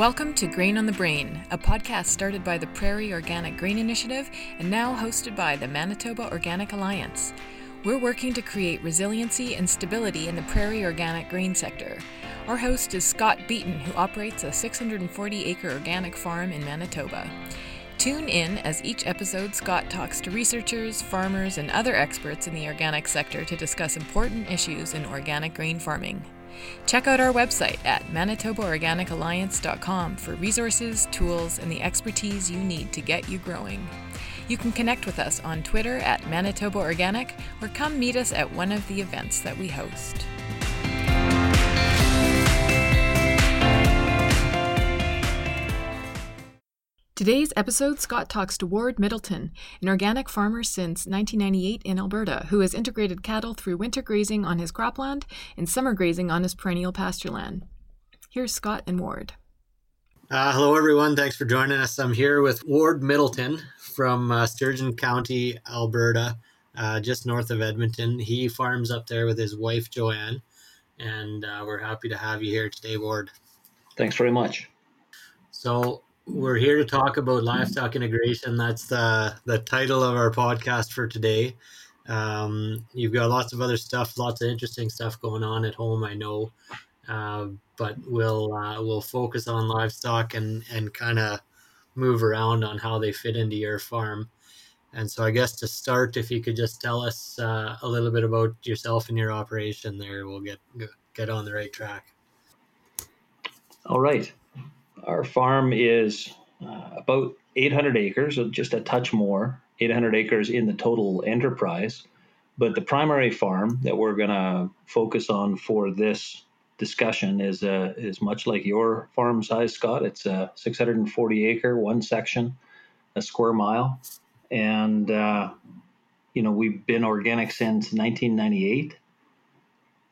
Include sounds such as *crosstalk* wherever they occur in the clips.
Welcome to Grain on the Brain, a podcast started by the Prairie Organic Grain Initiative and now hosted by the Manitoba Organic Alliance. We're working to create resiliency and stability in the prairie organic grain sector. Our host is Scott Beaton, who operates a 640 acre organic farm in Manitoba. Tune in as each episode Scott talks to researchers, farmers, and other experts in the organic sector to discuss important issues in organic grain farming. Check out our website at manitobaorganicalliance.com for resources, tools, and the expertise you need to get you growing. You can connect with us on Twitter at Manitoba Organic or come meet us at one of the events that we host. Today's episode, Scott talks to Ward Middleton, an organic farmer since 1998 in Alberta, who has integrated cattle through winter grazing on his cropland and summer grazing on his perennial pasture land. Here's Scott and Ward. Uh, hello, everyone. Thanks for joining us. I'm here with Ward Middleton from uh, Sturgeon County, Alberta, uh, just north of Edmonton. He farms up there with his wife, Joanne, and uh, we're happy to have you here today, Ward. Thanks very much. So, we're here to talk about livestock integration. That's the the title of our podcast for today. Um, you've got lots of other stuff, lots of interesting stuff going on at home. I know, uh, but we'll uh, we'll focus on livestock and and kind of move around on how they fit into your farm. And so, I guess to start, if you could just tell us uh, a little bit about yourself and your operation, there we'll get get on the right track. All right. Our farm is uh, about 800 acres, just a touch more, 800 acres in the total enterprise. But the primary farm that we're going to focus on for this discussion is uh, is much like your farm size, Scott. It's a 640 acre, one section, a square mile, and uh, you know we've been organic since 1998.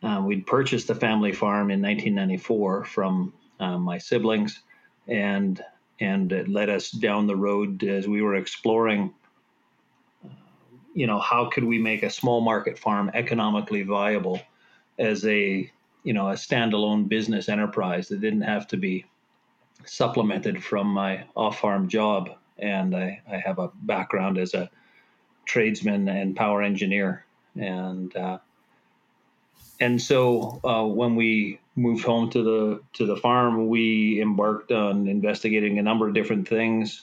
Uh, we'd purchased the family farm in 1994 from uh, my siblings, and and it led us down the road as we were exploring you know how could we make a small market farm economically viable as a you know a standalone business enterprise that didn't have to be supplemented from my off-farm job. And I, I have a background as a tradesman and power engineer. And uh, and so uh, when we moved home to the to the farm, we embarked on investigating a number of different things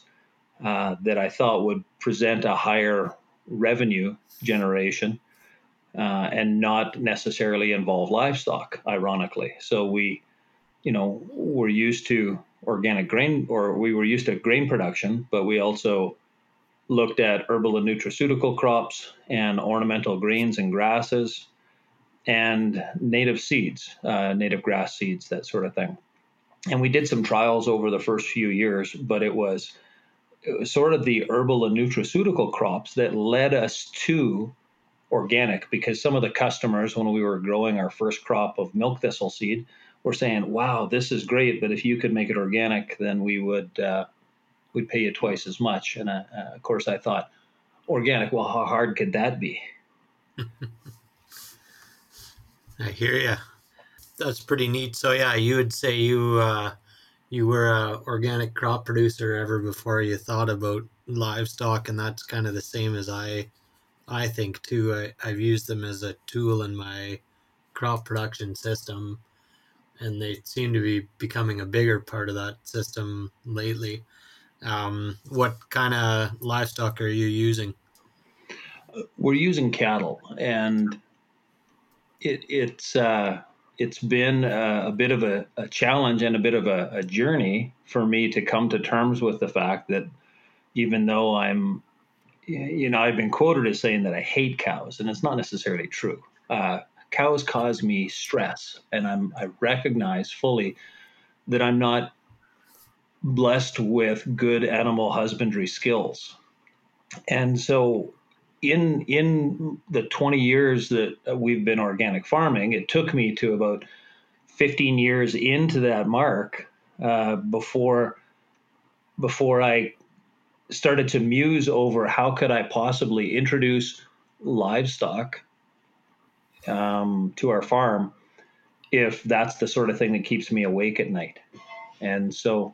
uh, that I thought would present a higher revenue generation uh, and not necessarily involve livestock. Ironically, so we, you know, we're used to organic grain, or we were used to grain production, but we also looked at herbal and nutraceutical crops and ornamental greens and grasses and native seeds, uh, native grass seeds, that sort of thing. And we did some trials over the first few years, but it was, it was sort of the herbal and nutraceutical crops that led us to organic because some of the customers, when we were growing our first crop of milk thistle seed, were saying, "Wow, this is great, but if you could make it organic, then we would uh, we'd pay you twice as much." And uh, uh, of course, I thought, organic. Well, how hard could that be? *laughs* I hear you. That's pretty neat. So yeah, you would say you uh, you were a organic crop producer ever before you thought about livestock, and that's kind of the same as I I think too. I, I've used them as a tool in my crop production system, and they seem to be becoming a bigger part of that system lately. Um, what kind of livestock are you using? We're using cattle, and it, it's uh, it's been a, a bit of a, a, challenge and a bit of a, a, journey for me to come to terms with the fact that even though I'm, you know, I've been quoted as saying that I hate cows, and it's not necessarily true. Uh, cows cause me stress, and I'm I recognize fully that I'm not blessed with good animal husbandry skills, and so in in the 20 years that we've been organic farming, it took me to about 15 years into that mark uh, before before I started to muse over how could I possibly introduce livestock um, to our farm if that's the sort of thing that keeps me awake at night. And so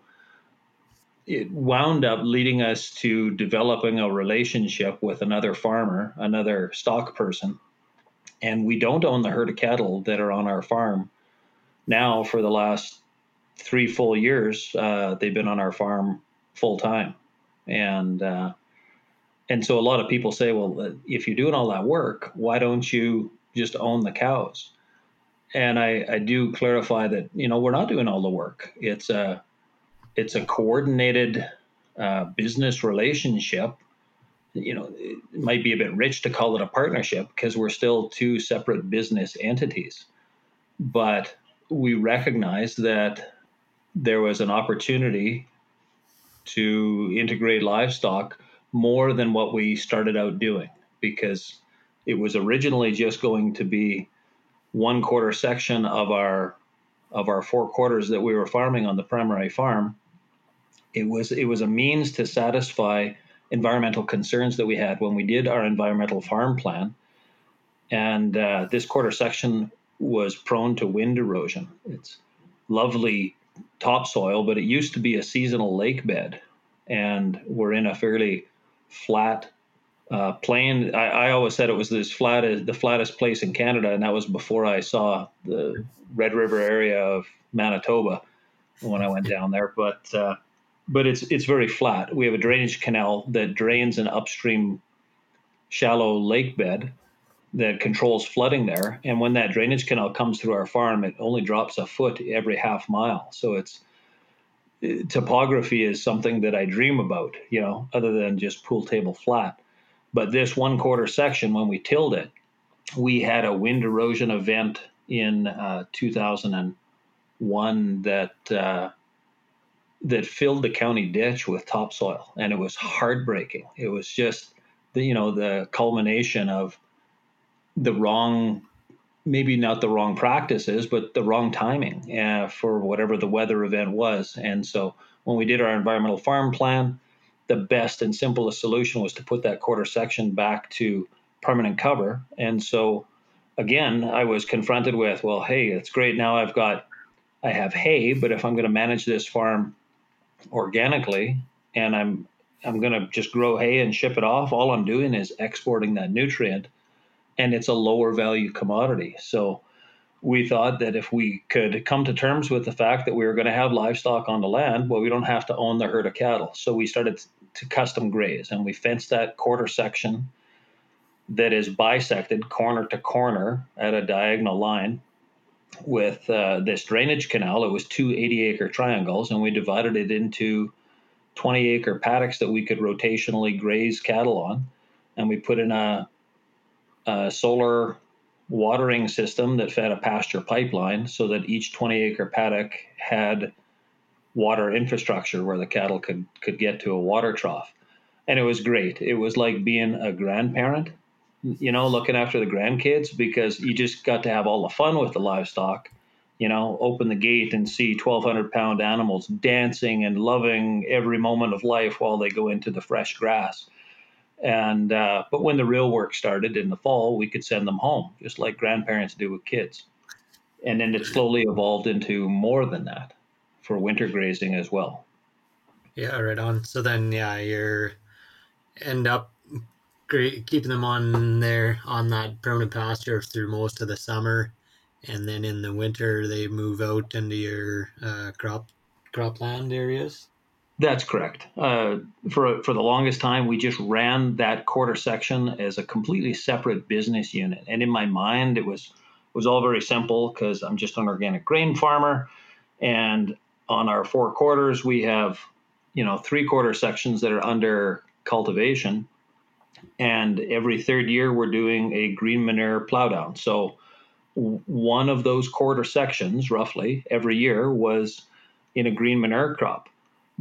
it wound up leading us to developing a relationship with another farmer, another stock person. And we don't own the herd of cattle that are on our farm now for the last three full years. Uh, they've been on our farm full time. And, uh, and so a lot of people say, well, if you're doing all that work, why don't you just own the cows? And I, I do clarify that, you know, we're not doing all the work. It's a, it's a coordinated uh, business relationship. You know, it might be a bit rich to call it a partnership because we're still two separate business entities. But we recognize that there was an opportunity to integrate livestock more than what we started out doing because it was originally just going to be one quarter section of our of our four quarters that we were farming on the primary farm it was it was a means to satisfy environmental concerns that we had when we did our environmental farm plan and uh, this quarter section was prone to wind erosion it's lovely topsoil but it used to be a seasonal lake bed and we're in a fairly flat uh, plain. I, I, always said it was this flat the flattest place in Canada, and that was before I saw the Red River area of Manitoba when I went down there. But uh, but it's it's very flat. We have a drainage canal that drains an upstream shallow lake bed that controls flooding there. And when that drainage canal comes through our farm, it only drops a foot every half mile. So it's topography is something that I dream about, you know, other than just pool table flat. But this one quarter section, when we tilled it, we had a wind erosion event in uh, 2001 that uh, that filled the county ditch with topsoil, and it was heartbreaking. It was just the you know the culmination of the wrong maybe not the wrong practices, but the wrong timing uh, for whatever the weather event was. And so when we did our environmental farm plan, the best and simplest solution was to put that quarter section back to permanent cover. And so again, I was confronted with, well, hey, it's great. Now I've got, I have hay, but if I'm going to manage this farm organically and I'm, I'm going to just grow hay and ship it off, all I'm doing is exporting that nutrient and it's a lower value commodity. So we thought that if we could come to terms with the fact that we were going to have livestock on the land, well, we don't have to own the herd of cattle. So we started to custom graze and we fenced that quarter section that is bisected corner to corner at a diagonal line with uh, this drainage canal. It was two 80 acre triangles, and we divided it into 20 acre paddocks that we could rotationally graze cattle on. And we put in a a solar watering system that fed a pasture pipeline so that each 20 acre paddock had water infrastructure where the cattle could, could get to a water trough. And it was great. It was like being a grandparent, you know, looking after the grandkids because you just got to have all the fun with the livestock. You know, open the gate and see 1,200 pound animals dancing and loving every moment of life while they go into the fresh grass and uh, but when the real work started in the fall, we could send them home, just like grandparents do with kids. And then it slowly evolved into more than that for winter grazing as well. Yeah, right on. So then, yeah, you're end up keeping them on there on that permanent pasture through most of the summer, and then in the winter they move out into your uh, crop cropland areas. That's correct. Uh, for for the longest time, we just ran that quarter section as a completely separate business unit, and in my mind, it was it was all very simple because I'm just an organic grain farmer, and on our four quarters, we have you know three quarter sections that are under cultivation, and every third year we're doing a green manure plowdown. So one of those quarter sections, roughly every year, was in a green manure crop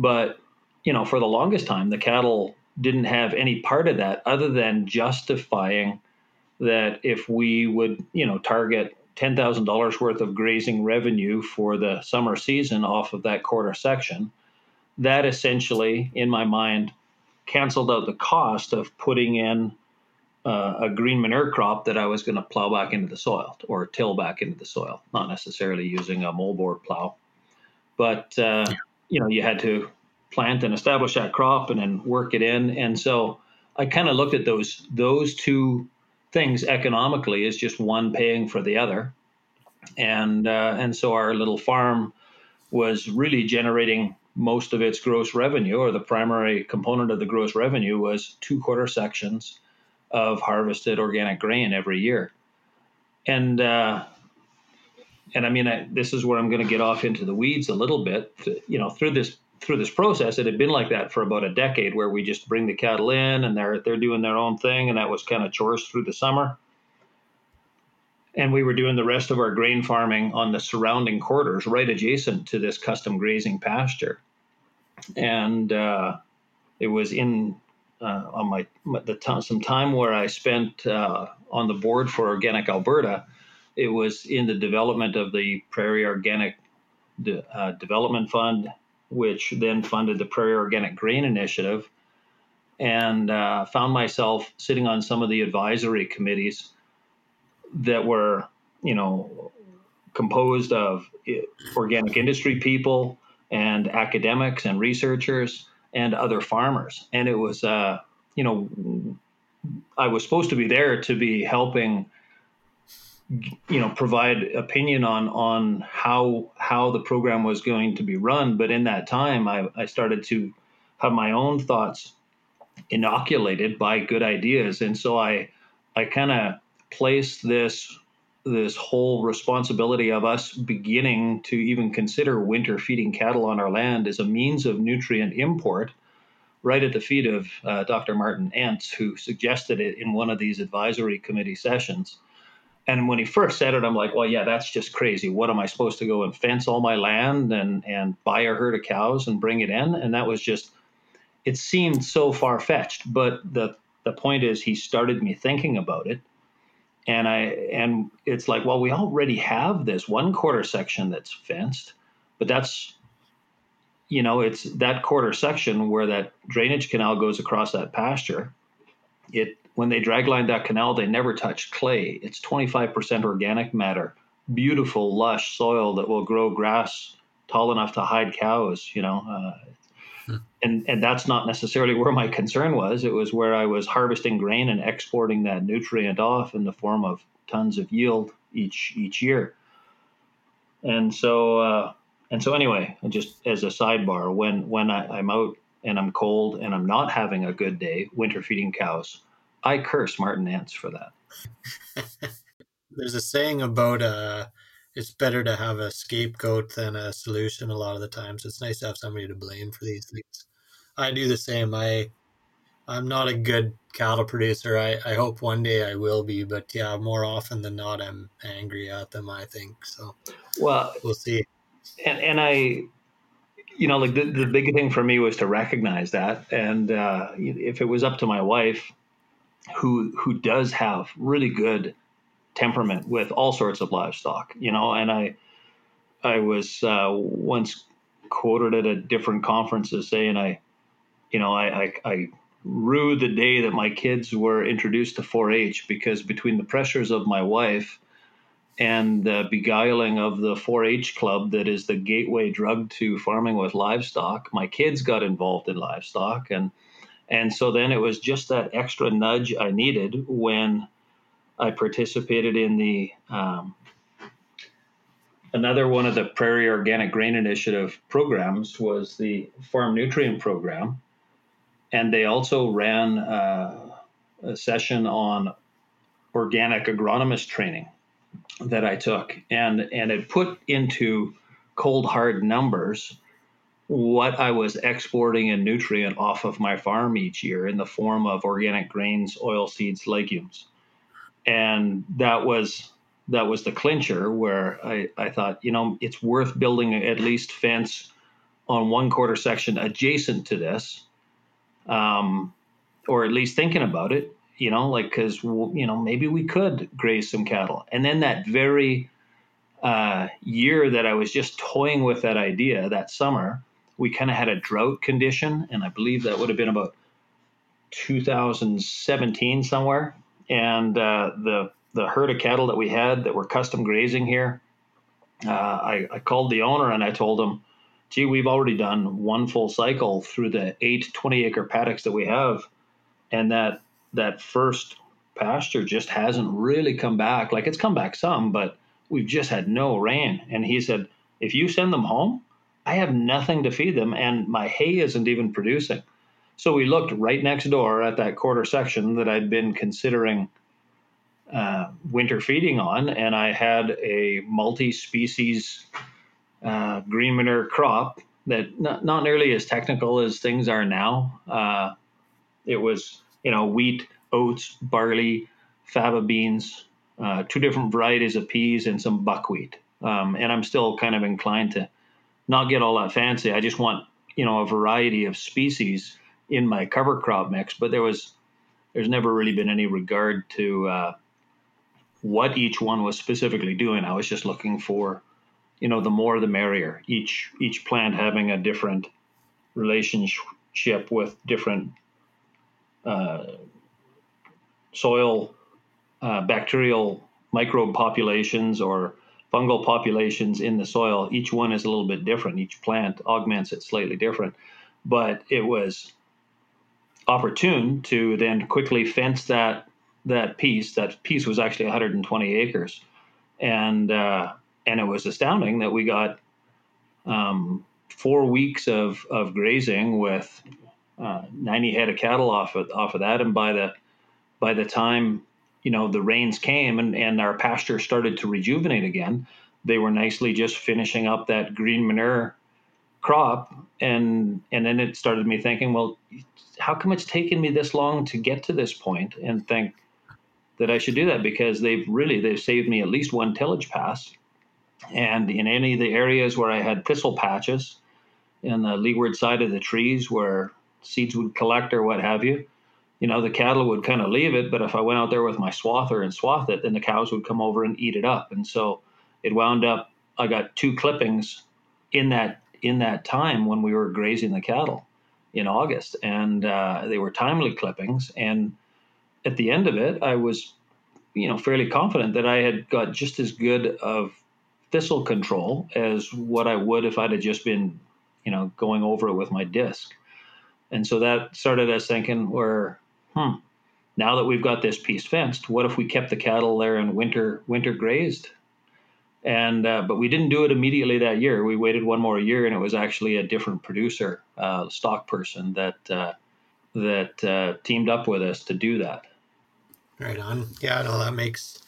but, you know, for the longest time, the cattle didn't have any part of that other than justifying that if we would, you know, target $10,000 worth of grazing revenue for the summer season off of that quarter section, that essentially, in my mind, canceled out the cost of putting in uh, a green manure crop that I was going to plow back into the soil or till back into the soil, not necessarily using a moldboard plow. but uh, you know you had to plant and establish that crop and then work it in. And so I kind of looked at those those two things economically as just one paying for the other, and uh, and so our little farm was really generating most of its gross revenue, or the primary component of the gross revenue was two quarter sections of harvested organic grain every year, and. Uh, and I mean, I, this is where I'm going to get off into the weeds a little bit. You know, through this through this process, it had been like that for about a decade, where we just bring the cattle in and they're they're doing their own thing, and that was kind of chores through the summer. And we were doing the rest of our grain farming on the surrounding quarters, right adjacent to this custom grazing pasture. And uh, it was in uh, on my, my the t- some time where I spent uh, on the board for Organic Alberta. It was in the development of the Prairie Organic De- uh, Development Fund which then funded the Prairie Organic Grain Initiative, and uh, found myself sitting on some of the advisory committees that were, you know, composed of eh, organic industry people and academics and researchers and other farmers. And it was, uh, you know, I was supposed to be there to be helping you know provide opinion on on how how the program was going to be run but in that time i, I started to have my own thoughts inoculated by good ideas and so i i kind of placed this this whole responsibility of us beginning to even consider winter feeding cattle on our land as a means of nutrient import right at the feet of uh, dr martin Entz who suggested it in one of these advisory committee sessions and when he first said it, I'm like, well, yeah, that's just crazy. What am I supposed to go and fence all my land and and buy a herd of cows and bring it in? And that was just, it seemed so far fetched. But the the point is, he started me thinking about it, and I and it's like, well, we already have this one quarter section that's fenced, but that's you know, it's that quarter section where that drainage canal goes across that pasture. It when they dragline that canal, they never touch clay. It's 25% organic matter, beautiful, lush soil that will grow grass tall enough to hide cows, you know. Uh. And, and that's not necessarily where my concern was. It was where I was harvesting grain and exporting that nutrient off in the form of tons of yield each each year. And so, uh, and so anyway, just as a sidebar, when when I, I'm out and I'm cold and I'm not having a good day winter feeding cows, I curse Martin Entz for that. *laughs* There's a saying about uh, it's better to have a scapegoat than a solution. A lot of the times, it's nice to have somebody to blame for these things. I do the same. I I'm not a good cattle producer. I, I hope one day I will be, but yeah, more often than not, I'm angry at them. I think so. Well, we'll see. And and I, you know, like the the big thing for me was to recognize that, and uh, if it was up to my wife, who who does have really good temperament with all sorts of livestock, you know. And I I was uh, once quoted at a different conferences saying I, you know, I, I, I rue the day that my kids were introduced to 4-H because between the pressures of my wife and the beguiling of the 4-H club that is the gateway drug to farming with livestock, my kids got involved in livestock and and so then it was just that extra nudge I needed when I participated in the um, another one of the Prairie Organic Grain Initiative programs was the Farm Nutrient Program, and they also ran uh, a session on organic agronomist training that I took, and and it put into cold hard numbers what I was exporting in nutrient off of my farm each year in the form of organic grains, oil seeds, legumes. And that was that was the clincher where I, I thought, you know, it's worth building at least fence on one quarter section adjacent to this, um, or at least thinking about it, you know, like because you know maybe we could graze some cattle. And then that very uh, year that I was just toying with that idea that summer, we kind of had a drought condition, and I believe that would have been about 2017 somewhere. And uh, the the herd of cattle that we had that were custom grazing here, uh, I, I, called the owner and I told him, gee, we've already done one full cycle through the eight 20 acre paddocks that we have. And that, that first pasture just hasn't really come back. Like it's come back some, but we've just had no rain. And he said, if you send them home, I have nothing to feed them and my hay isn't even producing. So we looked right next door at that quarter section that I'd been considering uh, winter feeding on, and I had a multi species uh, green manure crop that not, not nearly as technical as things are now. Uh, it was, you know, wheat, oats, barley, faba beans, uh, two different varieties of peas, and some buckwheat. Um, and I'm still kind of inclined to not get all that fancy. I just want, you know, a variety of species in my cover crop mix. But there was, there's never really been any regard to uh, what each one was specifically doing. I was just looking for you know, the more the merrier. Each each plant having a different relationship with different uh, soil uh, bacterial microbe populations or fungal populations in the soil. Each one is a little bit different. Each plant augments it slightly different. But it was opportune to then quickly fence that that piece. That piece was actually 120 acres, and uh, and it was astounding that we got um, four weeks of, of grazing with uh, 90 head of cattle off of, off of that. And by the by the time you know the rains came and, and our pasture started to rejuvenate again, they were nicely just finishing up that green manure crop. And and then it started me thinking, well, how come it's taken me this long to get to this? And think that I should do that because they've really they've saved me at least one tillage pass and in any of the areas where I had thistle patches in the leeward side of the trees where seeds would collect or what have you, you know, the cattle would kind of leave it. But if I went out there with my swather and swath it, then the cows would come over and eat it up. And so it wound up, I got two clippings in that in that time when we were grazing the cattle in August, and uh, they were timely clippings. And at the end of it, I was, you know, fairly confident that I had got just as good of thistle control as what I would if I'd have just been, you know, going over it with my disc. And so that started us thinking, where, hmm, now that we've got this piece fenced, what if we kept the cattle there and winter winter grazed? And uh, but we didn't do it immediately that year. We waited one more year, and it was actually a different producer, uh, stock person that uh, that uh, teamed up with us to do that. Right on. Yeah, no, that makes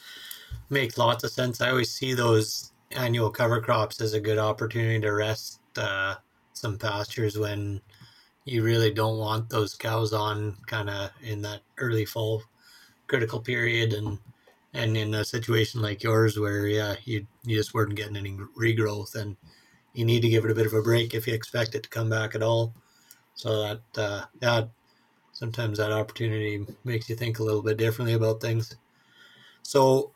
makes lots of sense. I always see those annual cover crops is a good opportunity to rest uh, some pastures when you really don't want those cows on kind of in that early fall critical period and and in a situation like yours where yeah you you just weren't getting any regrowth and you need to give it a bit of a break if you expect it to come back at all so that uh, yeah sometimes that opportunity makes you think a little bit differently about things so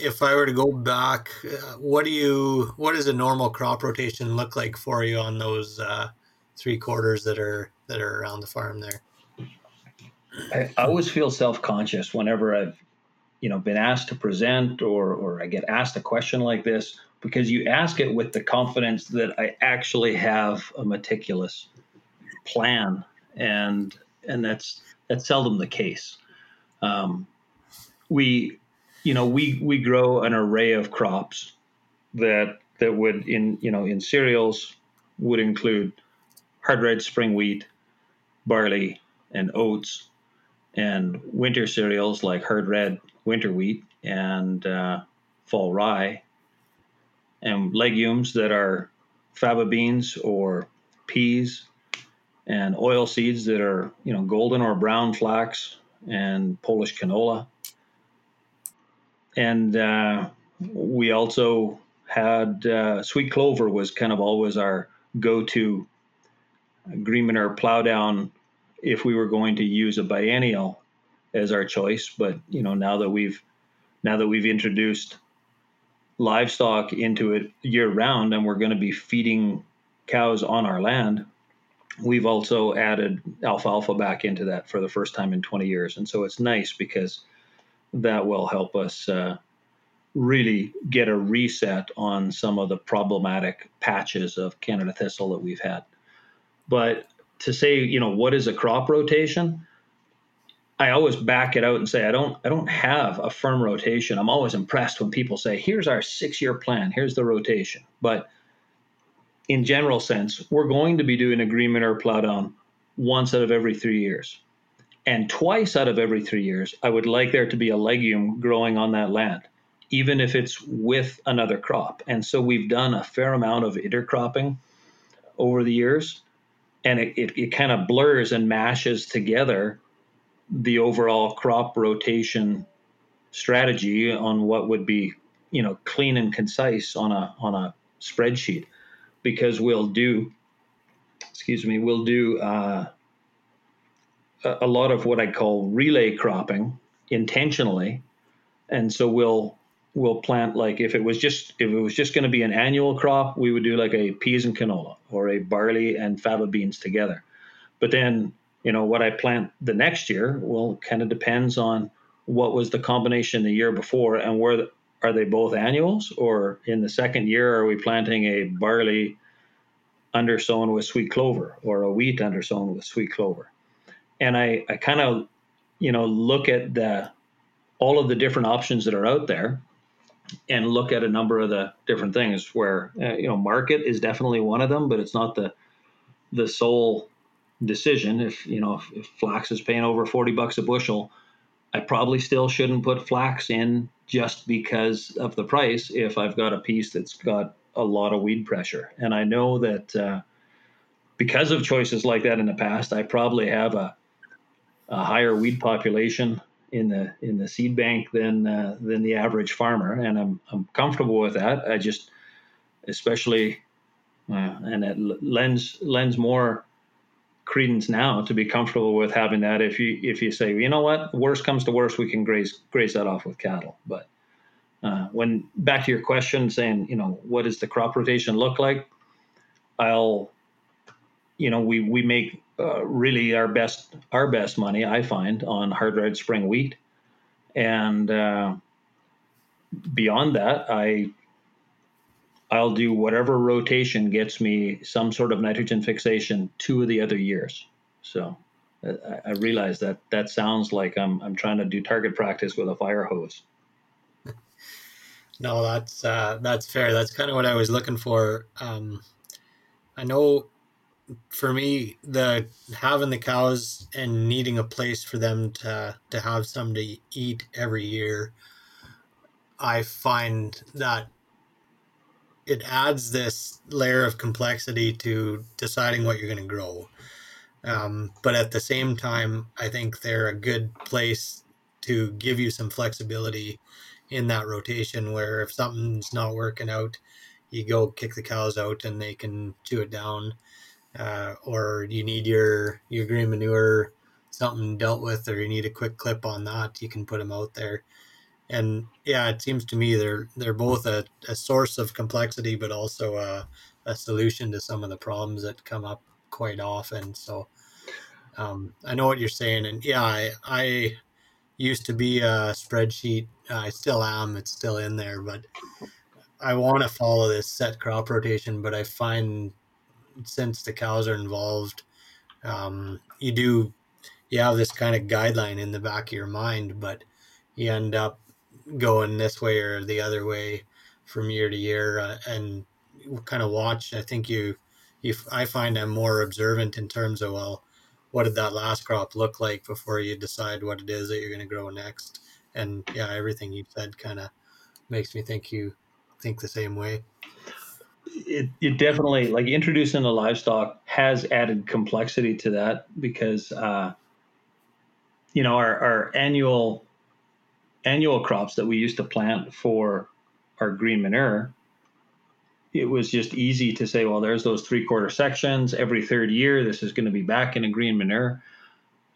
if I were to go back, uh, what do you what does a normal crop rotation look like for you on those uh, three quarters that are that are around the farm there? I, I always feel self conscious whenever I've you know been asked to present or or I get asked a question like this because you ask it with the confidence that I actually have a meticulous plan and and that's that's seldom the case. Um, we you know, we we grow an array of crops that that would in you know in cereals would include hard red spring wheat, barley, and oats, and winter cereals like hard red winter wheat and uh, fall rye, and legumes that are faba beans or peas, and oil seeds that are you know golden or brown flax and Polish canola. And uh, we also had uh, sweet clover was kind of always our go-to green manure plow down if we were going to use a biennial as our choice. But you know now that we've now that we've introduced livestock into it year round and we're going to be feeding cows on our land, we've also added alfalfa back into that for the first time in 20 years. And so it's nice because that will help us uh, really get a reset on some of the problematic patches of Canada thistle that we've had. But to say, you know, what is a crop rotation? I always back it out and say I don't I don't have a firm rotation. I'm always impressed when people say, "Here's our 6-year plan. Here's the rotation." But in general sense, we're going to be doing a green manure plow down once out of every 3 years. And twice out of every 3 years, I would like there to be a legume growing on that land, even if it's with another crop. And so we've done a fair amount of intercropping over the years, and it, it, it kind of blurs and mashes together the overall crop rotation strategy on what would be you know clean and concise on a on a spreadsheet. Because we'll do excuse me we'll do uh, a, lot of what I call relay cropping intentionally. And so we'll we'll plant like if it was just if it was just going to be an annual crop we would do like a peas and canola or a barley and faba beans together. But then you know what I plant the next year well kind of depends on what was the combination the year before and where the, are they both annuals or in the second year are we planting a barley undersown with sweet clover or a wheat undersown with sweet clover? And I, I kind of you know look at the all of the different options that are out there and look at a number of the different things where uh, you know market is definitely one of them but it's not the the sole decision. If you know if, if flax is paying over forty bucks a bushel, I probably still shouldn't put flax in just because of the price. If I've got a piece that's got a lot of weed pressure, and I know that uh, because of choices like that in the past, I probably have a, a higher weed population in the in the seed bank than uh, than the average farmer, and I'm I'm comfortable with that. I just, especially, uh, and it lends lends more credence now to be comfortable with having that. If you if you say, you know what, worst comes to worst, we can graze graze that off with cattle. But uh, when back to your question, saying, you know, what does the crop rotation look like? I'll, you know, we we make uh, really our best our best money I find on hard red spring wheat, and uh, beyond that, I I'll do whatever rotation gets me some sort of nitrogen fixation two of the other years. So I, I realize that that sounds like I'm I'm trying to do target practice with a fire hose. No, that's uh, that's fair. That's kind of what I was looking for. Um, I know for me, the having the cows and needing a place for them to to have some to eat every year, I find that it adds this layer of complexity to deciding what you're going to grow. Um, but at the same time, I think they're a good place to give you some flexibility in that rotation where if something's not working out, you go kick the cows out and they can chew it down. Uh, or you need your, your green manure, something dealt with, or you need a quick clip on that, you can put them out there and yeah, it seems to me they're they're both a, a source of complexity, but also a, a solution to some of the problems that come up quite often. So um, I know what you're saying, and yeah, I, I used to be a spreadsheet. I still am. It's still in there, but I want to follow this set crop rotation. But I find since the cows are involved, um, you do you have this kind of guideline in the back of your mind, but you end up going this way or the other way from year to year uh, and kind of watch. I think you, you, I find I'm more observant in terms of, well, what did that last crop look like before you decide what it is that you're going to grow next? And yeah, everything you said kind of makes me think you think the same way. It, it definitely like introducing the livestock has added complexity to that because uh, you know our, our annual annual crops that we used to plant for our green manure, it was just easy to say, well, there's those three quarter sections. Every third year, this is going to be back in a green manure.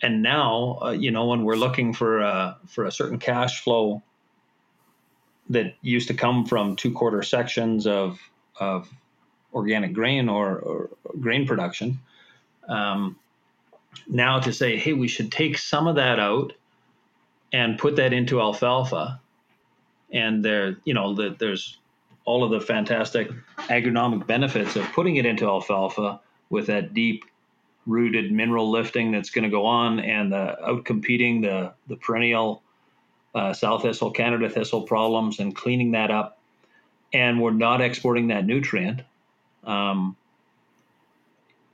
And now, uh, you know, when we're looking for a, for a certain cash flow that used to come from two quarter sections of of organic grain or, or grain production, um, now to say, hey, we should take some of that out and put that into alfalfa. And there you know the, there's all of the fantastic agronomic benefits of putting it into alfalfa with that deep rooted mineral lifting that's going to go on and the outcompeting the the perennial uh, sow thistle canada thistle problems and cleaning that up. And we're not exporting that nutrient. Um,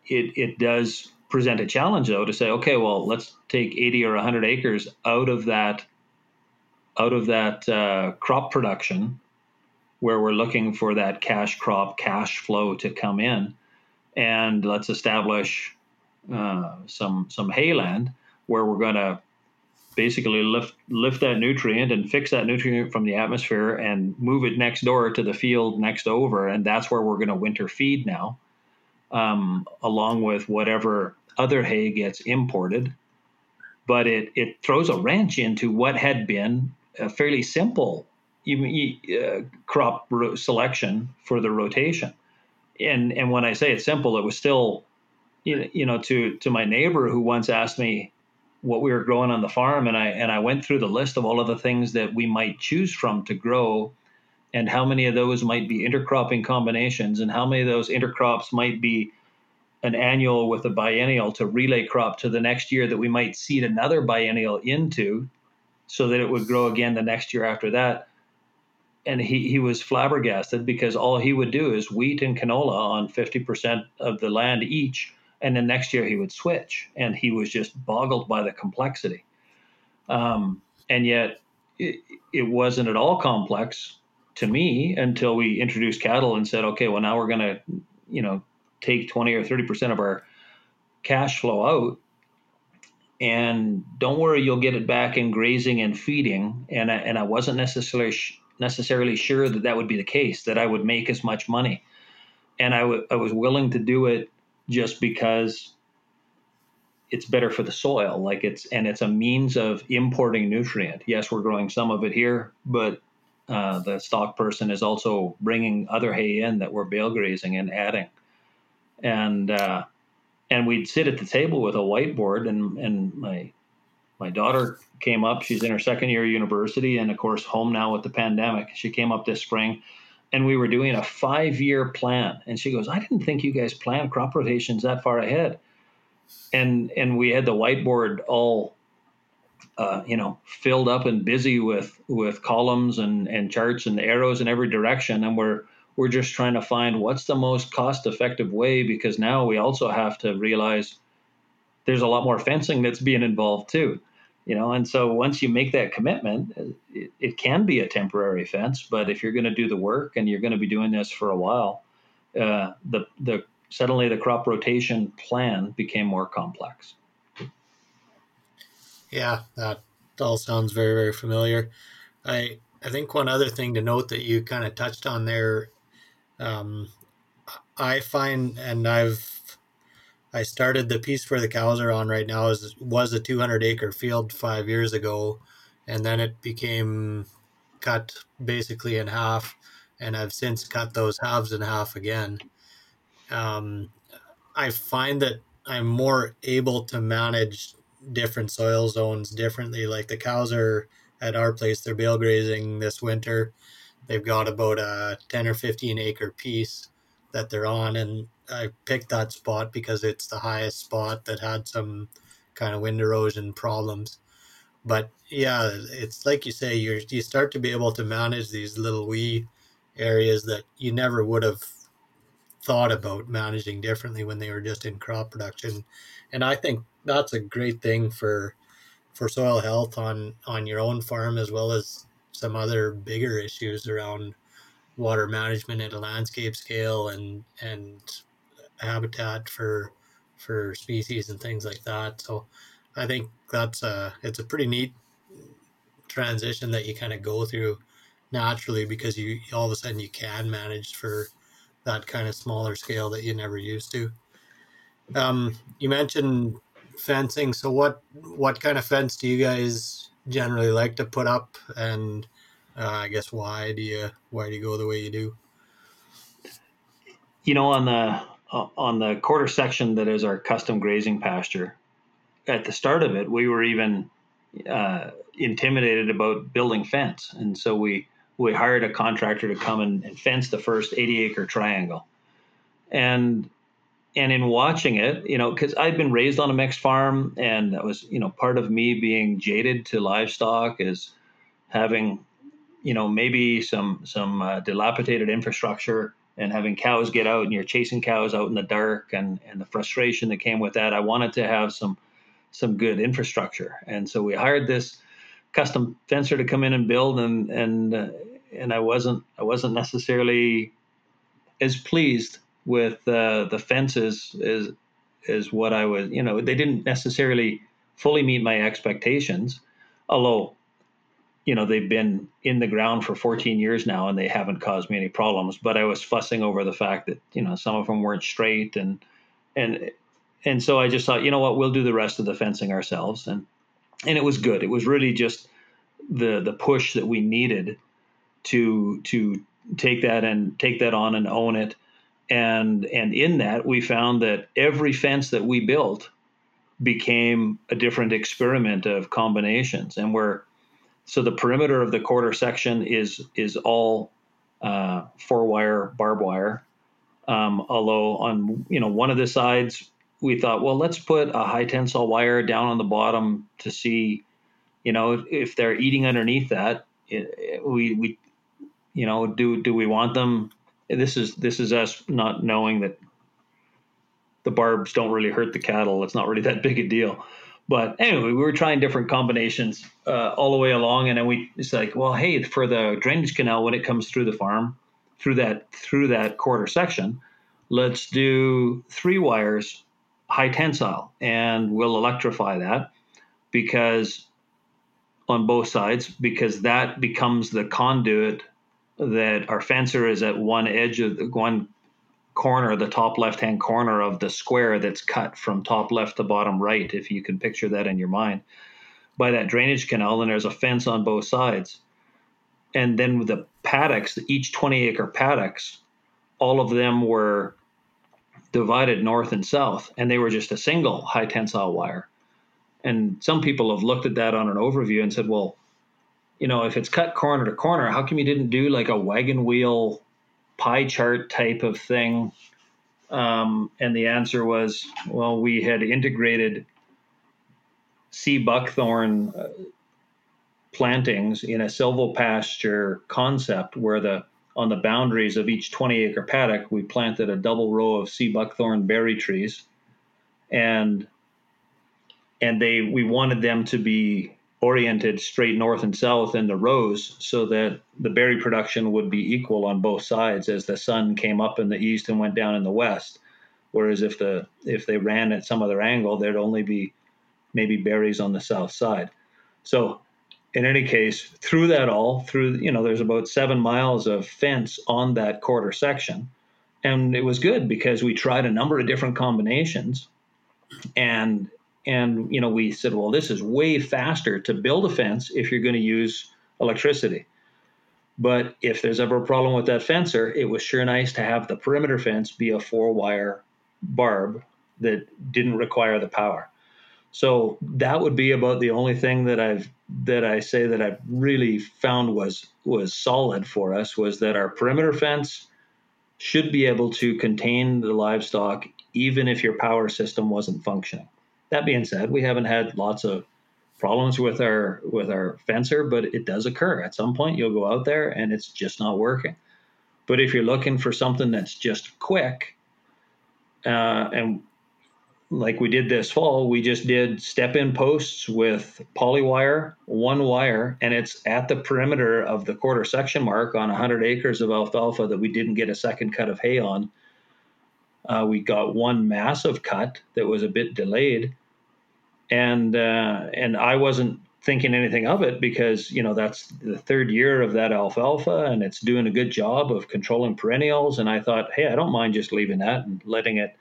it, it does present a challenge though to say okay well let's take 80 or 100 acres out of that out of that uh, crop production where we're looking for that cash crop cash flow to come in and let's establish uh, some some hayland where we're going to basically lift lift that nutrient and fix that nutrient from the atmosphere and move it next door to the field next over. And that's where we're going to winter feed now um, along with whatever other hay gets imported. But it, it throws a wrench into what had been a fairly simple uh, crop selection for the rotation. And, and when I say it's simple, it was still, you know, to, to my neighbor who once asked me what we were growing on the farm. And I, and I went through the list of all of the things that we might choose from to grow and how many of those might be intercropping combinations and how many of those intercrops might be an annual with a biennial to relay crop to the next year that we might seed another biennial into so that it would grow again the next year after that. And he, he was flabbergasted because all he would do is wheat and canola on 50% of the land each and then next year he would switch and he was just boggled by the complexity. Um, and yet it, it wasn't at all complex to me until we introduced cattle and said, okay, well now we're going to, you know, take 20 or 30 percent of our cash flow out, and don't worry, you'll get it back in grazing and feeding. And I, and I wasn't necessarily necessarily sure that that would be the case, that I would make as much money, and I, w- I was willing to do it just because it's better for the soil like it's and it's a means of importing nutrient yes we're growing some of it here but uh, the stock person is also bringing other hay in that we're bale grazing and adding. And uh, and we'd sit at the table with a whiteboard, and and my my daughter came up. She's in her second year of university, and of course, home now with the pandemic. She came up this spring, and we were doing a five year plan. And she goes, "I didn't think you guys plan crop rotations that far ahead." And and we had the whiteboard all uh, you know, filled up and busy with with columns and, and charts and arrows in every direction, and we're we're just trying to find what's the most cost effective way because now we also have to realize there's a lot more fencing that's being involved too, you know. And so once you make that commitment, it, it can be a temporary fence, but if you're going to do the work and you're going to be doing this for a while, uh, the the suddenly the crop rotation plan became more complex. Yeah, that all sounds very, very familiar. I I think one other thing to note that you kind of touched on there, um, I find, and I've I started the piece where the cows are on right now is was a 200 acre field five years ago, and then it became cut basically in half, and I've since cut those halves in half again. Um, I find that I'm more able to manage different soil zones differently. Like the cows are at our place, they're bale grazing this winter. They've got about a 10 or 15 acre piece that they're on. And I picked that spot because it's the highest spot that had some kind of wind erosion problems. But yeah, it's like you say, you you start to be able to manage these little wee areas that you never would have thought about managing differently when they were just in crop production. And I think that's a great thing for for soil health on on your own farm as well as some other bigger issues around water management at a landscape scale and and habitat for for species and things like that. So I think that's a it's a pretty neat transition that you kind of go through naturally because you all of a sudden you can manage for that kind of smaller scale that you never used to. Um, you mentioned fencing. So what what kind of fence do you guys generally like to put up, and uh, I guess why do you why do you go the way you do? You know, on the on the quarter section that is our custom grazing pasture, at the start of it, we were even uh, intimidated about building fence, and so we we hired a contractor to come and, and fence the first 80 acre triangle. And and in watching it, you know, because I'd been raised on a mixed farm, and that was, you know, part of me being jaded to livestock is having, you know, maybe some some uh, dilapidated infrastructure and having cows get out and you're chasing cows out in the dark and and the frustration that came with that. I wanted to have some some good infrastructure, and so we hired this custom fencer to come in and build, and and uh, and I wasn't I wasn't necessarily as pleased with uh, the fences is is what I was. You know, they didn't necessarily fully meet my expectations, although you know they've been in the ground for 14 years now and they haven't caused me any problems but i was fussing over the fact that you know some of them weren't straight and and and so i just thought you know what we'll do the rest of the fencing ourselves and and it was good it was really just the the push that we needed to to take that and take that on and own it and and in that we found that every fence that we built became a different experiment of combinations and we're so the perimeter of the quarter section is is all uh, four wire barbed wire. Um, although on you know one of the sides we thought well let's put a high tensile wire down on the bottom to see you know if they're eating underneath that it, it, we we you know do do we want them this is this is us not knowing that the barbs don't really hurt the cattle. It's not really that big a deal. But anyway, we were trying different combinations uh, all the way along, and then we it's like, well, hey, for the drainage canal when it comes through the farm, through that through that quarter section, let's do three wires, high tensile, and we'll electrify that because on both sides because that becomes the conduit that our fencer is at one edge of one corner, the top left hand corner of the square that's cut from top left to bottom right, if you can picture that in your mind, by that drainage canal. And there's a fence on both sides. And then the paddocks, each 20 acre paddocks, all of them were divided north and south, and they were just a single high tensile wire. And some people have looked at that on an overview and said, well, you know, if it's cut corner to corner, how come you didn't do like a wagon wheel pie chart type of thing? Um, and the answer was, well, we had integrated sea buckthorn uh, plantings in a silvopasture concept where the on the boundaries of each 20 acre paddock, we planted a double row of sea buckthorn berry trees. And and they we wanted them to be oriented straight north and south in the rows so that the berry production would be equal on both sides as the sun came up in the east and went down in the west. Whereas if the if they ran at some other angle there'd only be maybe berries on the south side. So in any case through that all through you know there's about 7 miles of fence on that quarter section. And it was good because we tried a number of different combinations. And and you know we said well this is way faster to build a fence if you're going to use electricity. But if there's ever a problem with that fencer it was sure nice to have the perimeter fence be a four wire barb that didn't require the power. So that would be about the only thing that i've that i say that i've really found was was solid for us was that our perimeter fence should be able to contain the livestock even if your power system wasn't functioning that being said, we haven't had lots of problems with our with our fencer, but it does occur. At some point, you'll go out there and it's just not working. But if you're looking for something that's just quick, uh, and like we did this fall, we just did step in posts with polywire, one wire, and it's at the perimeter of the quarter section mark on 100 acres of alfalfa that we didn't get a second cut of hay on. Uh, we got one massive cut that was a bit delayed, and uh, and I wasn't thinking anything of it because you know that's the third year of that alfalfa and it's doing a good job of controlling perennials. And I thought, hey, I don't mind just leaving that and letting it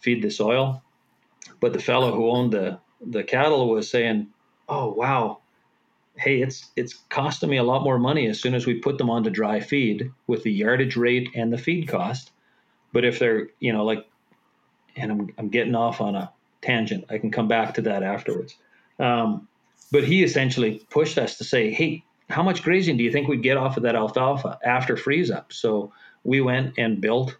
feed the soil. But the fellow who owned the the cattle was saying, oh wow, hey, it's it's costing me a lot more money as soon as we put them onto dry feed with the yardage rate and the feed cost but if they're, you know, like, and I'm, I'm getting off on a tangent, I can come back to that afterwards. Um, but he essentially pushed us to say, hey, how much grazing do you think we'd get off of that alfalfa after freeze up? So we went and built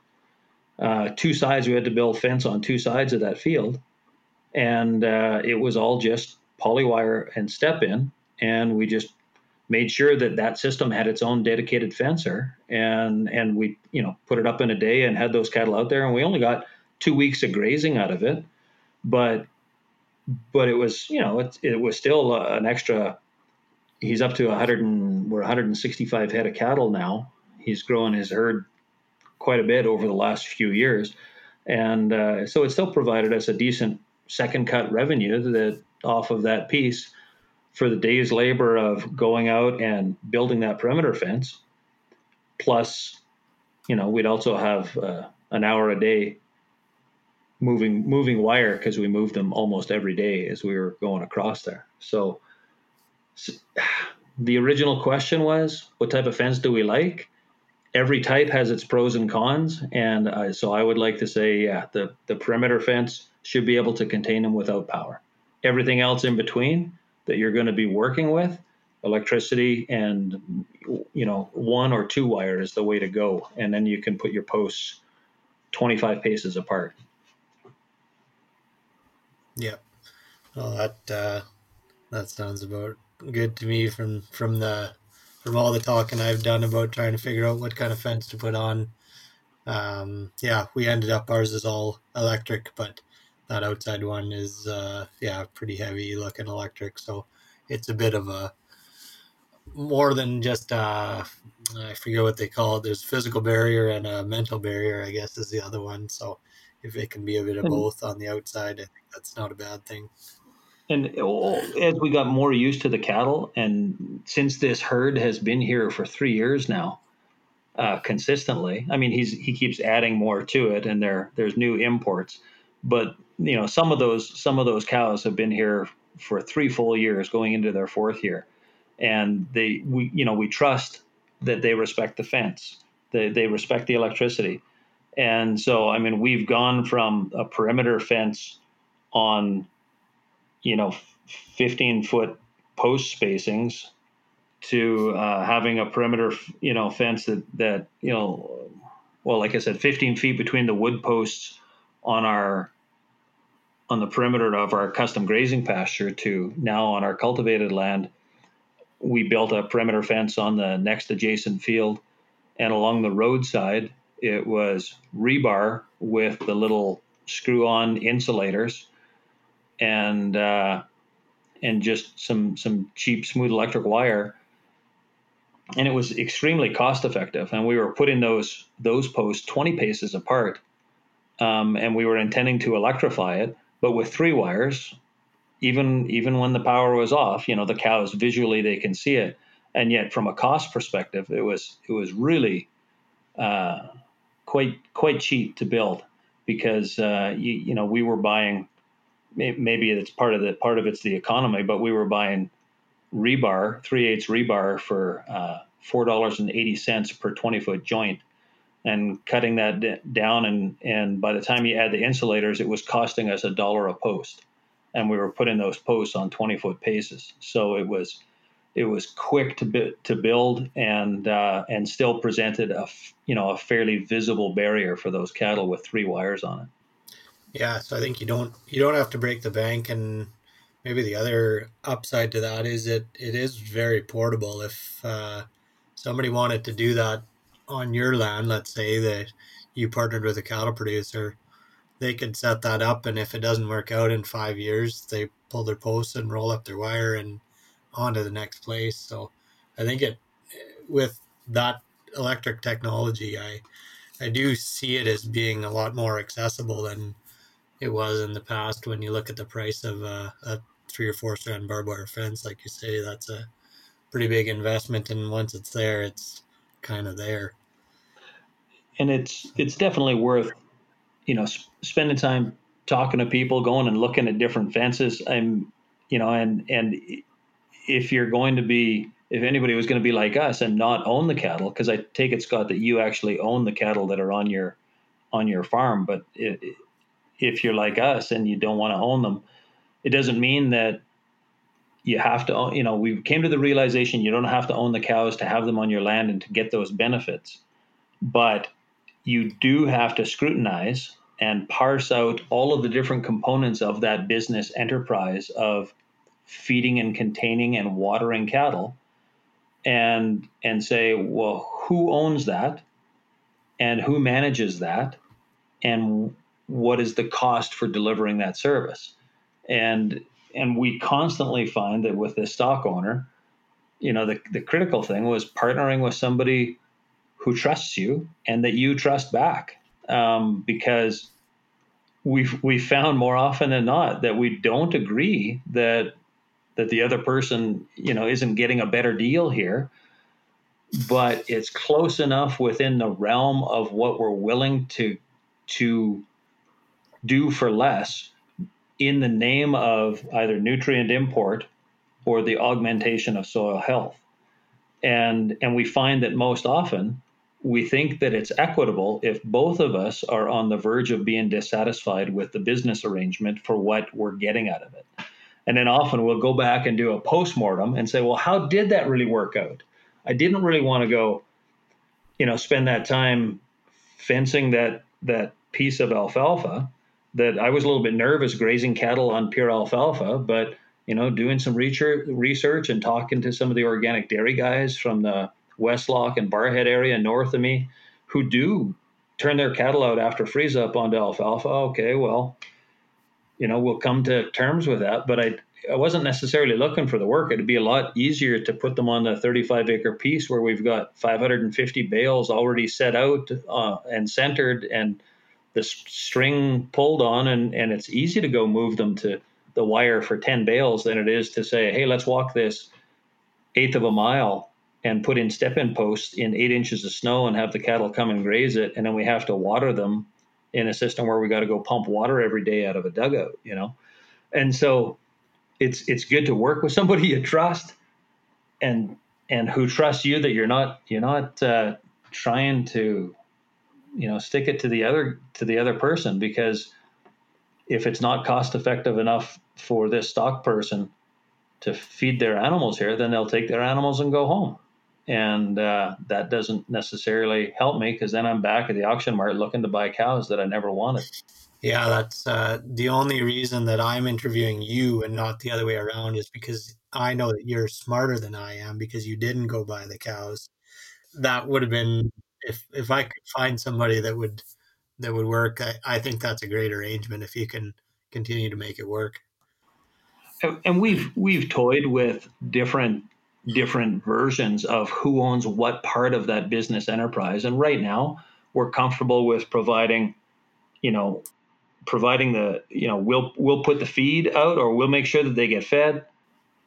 uh, two sides. We had to build fence on two sides of that field, and uh, it was all just polywire and step in, and we just made sure that that system had its own dedicated fencer, and and we you know put it up in a day and had those cattle out there, and we only got two weeks of grazing out of it, but but it was you know it, it was still an extra he's up to 100 and we're 165 head of cattle now. He's growing his herd quite a bit over the last few years, and uh, so it still provided us a decent second cut revenue that off of that piece for the day's labor of going out and building that perimeter fence. Plus, you know, we'd also have uh, an hour a day moving moving wire because we moved them almost every day as we were going across there. So *sighs* the original question was, what type of fence do we like? Every type has its pros and cons, and uh, so I would like to say, yeah, the the perimeter fence should be able to contain them without power. Everything else in between that you're going to be working with, electricity and you know one or two wire is the way to go, and then you can put your posts 25 paces apart. Yeah, well that uh, that sounds about good to me from from the from all the talking I've done about trying to figure out what kind of fence to put on. Um, yeah, we ended up ours is all electric, but that outside one is uh, yeah pretty heavy looking electric. So it's a bit of a more than just uh, I forget what they call it. There's physical barrier and a mental barrier, I guess, is the other one. So if it can be a bit of both on the outside, I think that's not a bad thing. And as we got more used to the cattle, and since this herd has been here for three years now, uh, consistently, I mean, he's he keeps adding more to it, and there there's new imports, but you know, some of those some of those cows have been here for three full years, going into their fourth year, and they we you know we trust that they respect the fence, they they respect the electricity, and so I mean, we've gone from a perimeter fence on you know, 15 foot post spacings to uh, having a perimeter, you know, fence that, that, you know, well, like I said, 15 feet between the wood posts on our, on the perimeter of our custom grazing pasture to now on our cultivated land, we built a perimeter fence on the next adjacent field. And along the roadside, it was rebar with the little screw on insulators and uh, and just some some cheap smooth electric wire. And it was extremely cost effective and we were putting those those posts 20 paces apart um, and we were intending to electrify it but with three wires even even when the power was off you know the cows visually they can see it. And yet from a cost perspective it was it was really uh, quite quite cheap to build because uh, you, you know we were buying maybe it's part of the part of it's the economy, but we were buying rebar, three eighths rebar for uh, four dollars and eighty cents per twenty foot joint, and cutting that down. And and by the time you add the insulators, it was costing us a dollar a post, and we were putting those posts on twenty foot paces. So it was it was quick to bi- to build and uh, and still presented a you know a fairly visible barrier for those cattle with three wires on it. Yeah, so I think you don't you don't have to break the bank, and maybe the other upside to that is it it is very portable. If uh, somebody wanted to do that on your land, let's say that you partnered with a cattle producer, they could set that up, and if it doesn't work out in five years, they pull their posts and roll up their wire and on to the next place. So I think it with that electric technology, I I do see it as being a lot more accessible than it was in the past when you look at the price of uh, a three or four strand barbed wire fence. Like you say that's a pretty big investment. And once it's there it's kind of there. And it's it's definitely worth you know sp- spending time talking to people going and looking at different fences. I'm you know and and if you're going to be if anybody was going to be like us and not own the cattle because i take it scott that you actually own the cattle that are on your on your farm but it, if you're like us and you don't want to own them, it doesn't mean that you have to own, you know, we came to the realization you don't have to own the cows to have them on your land and to get those benefits. But you do have to scrutinize and parse out all of the different components of that business enterprise of feeding and containing and watering cattle and and say well who owns that and who manages that and what is the cost for delivering that service and and we constantly find that with the stock owner, you know, the, the critical thing was partnering with somebody who trusts you and that you trust back. Um, because we've we found more often than not that we don't agree that that the other person, you know, isn't getting a better deal here, but it's close enough within the realm of what we're willing to to do for less in the name of either nutrient import or the augmentation of soil health. And, and we find that most often we think that it's equitable if both of us are on the verge of being dissatisfied with the business arrangement for what we're getting out of it. And then often we'll go back and do a postmortem and say, well, how did that really work out? I didn't really want to go, you know, spend that time fencing that that piece of alfalfa that I was a little bit nervous grazing cattle on pure alfalfa, but you know, doing some research and talking to some of the organic dairy guys from the Westlock and Barrhead area north of me, who do turn their cattle out after freeze up onto alfalfa. Okay, well, you know, we'll come to terms with that, but I I wasn't necessarily looking for the work. It'd be a lot easier to put them on the 35 acre piece where we've got 550 bales already set out uh, and centered and the string pulled on and, and it's easy to go move them to the wire for 10 bales than it is to say, hey, let's walk this eighth of a mile and put in step in posts in eight inches of snow and have the cattle come and graze it. And then we have to water them in a system where we got to go pump water every day out of a dugout, you know? And so it's, it's good to work with somebody *laughs* you trust and, and who trusts you that you're not, you're not, uh, trying to you know stick it to the other to the other person because if it's not cost effective enough for this stock person to feed their animals here then they'll take their animals and go home and uh, that doesn't necessarily help me because then i'm back at the auction mart looking to buy cows that i never wanted yeah that's uh, the only reason that i'm interviewing you and not the other way around is because i know that you're smarter than i am because you didn't go buy the cows that would have been if if I could find somebody that would that would work, I, I think that's a great arrangement if you can continue to make it work. And we've we've toyed with different different versions of who owns what part of that business enterprise. And right now, we're comfortable with providing, you know, providing the, you know, we'll we'll put the feed out or we'll make sure that they get fed.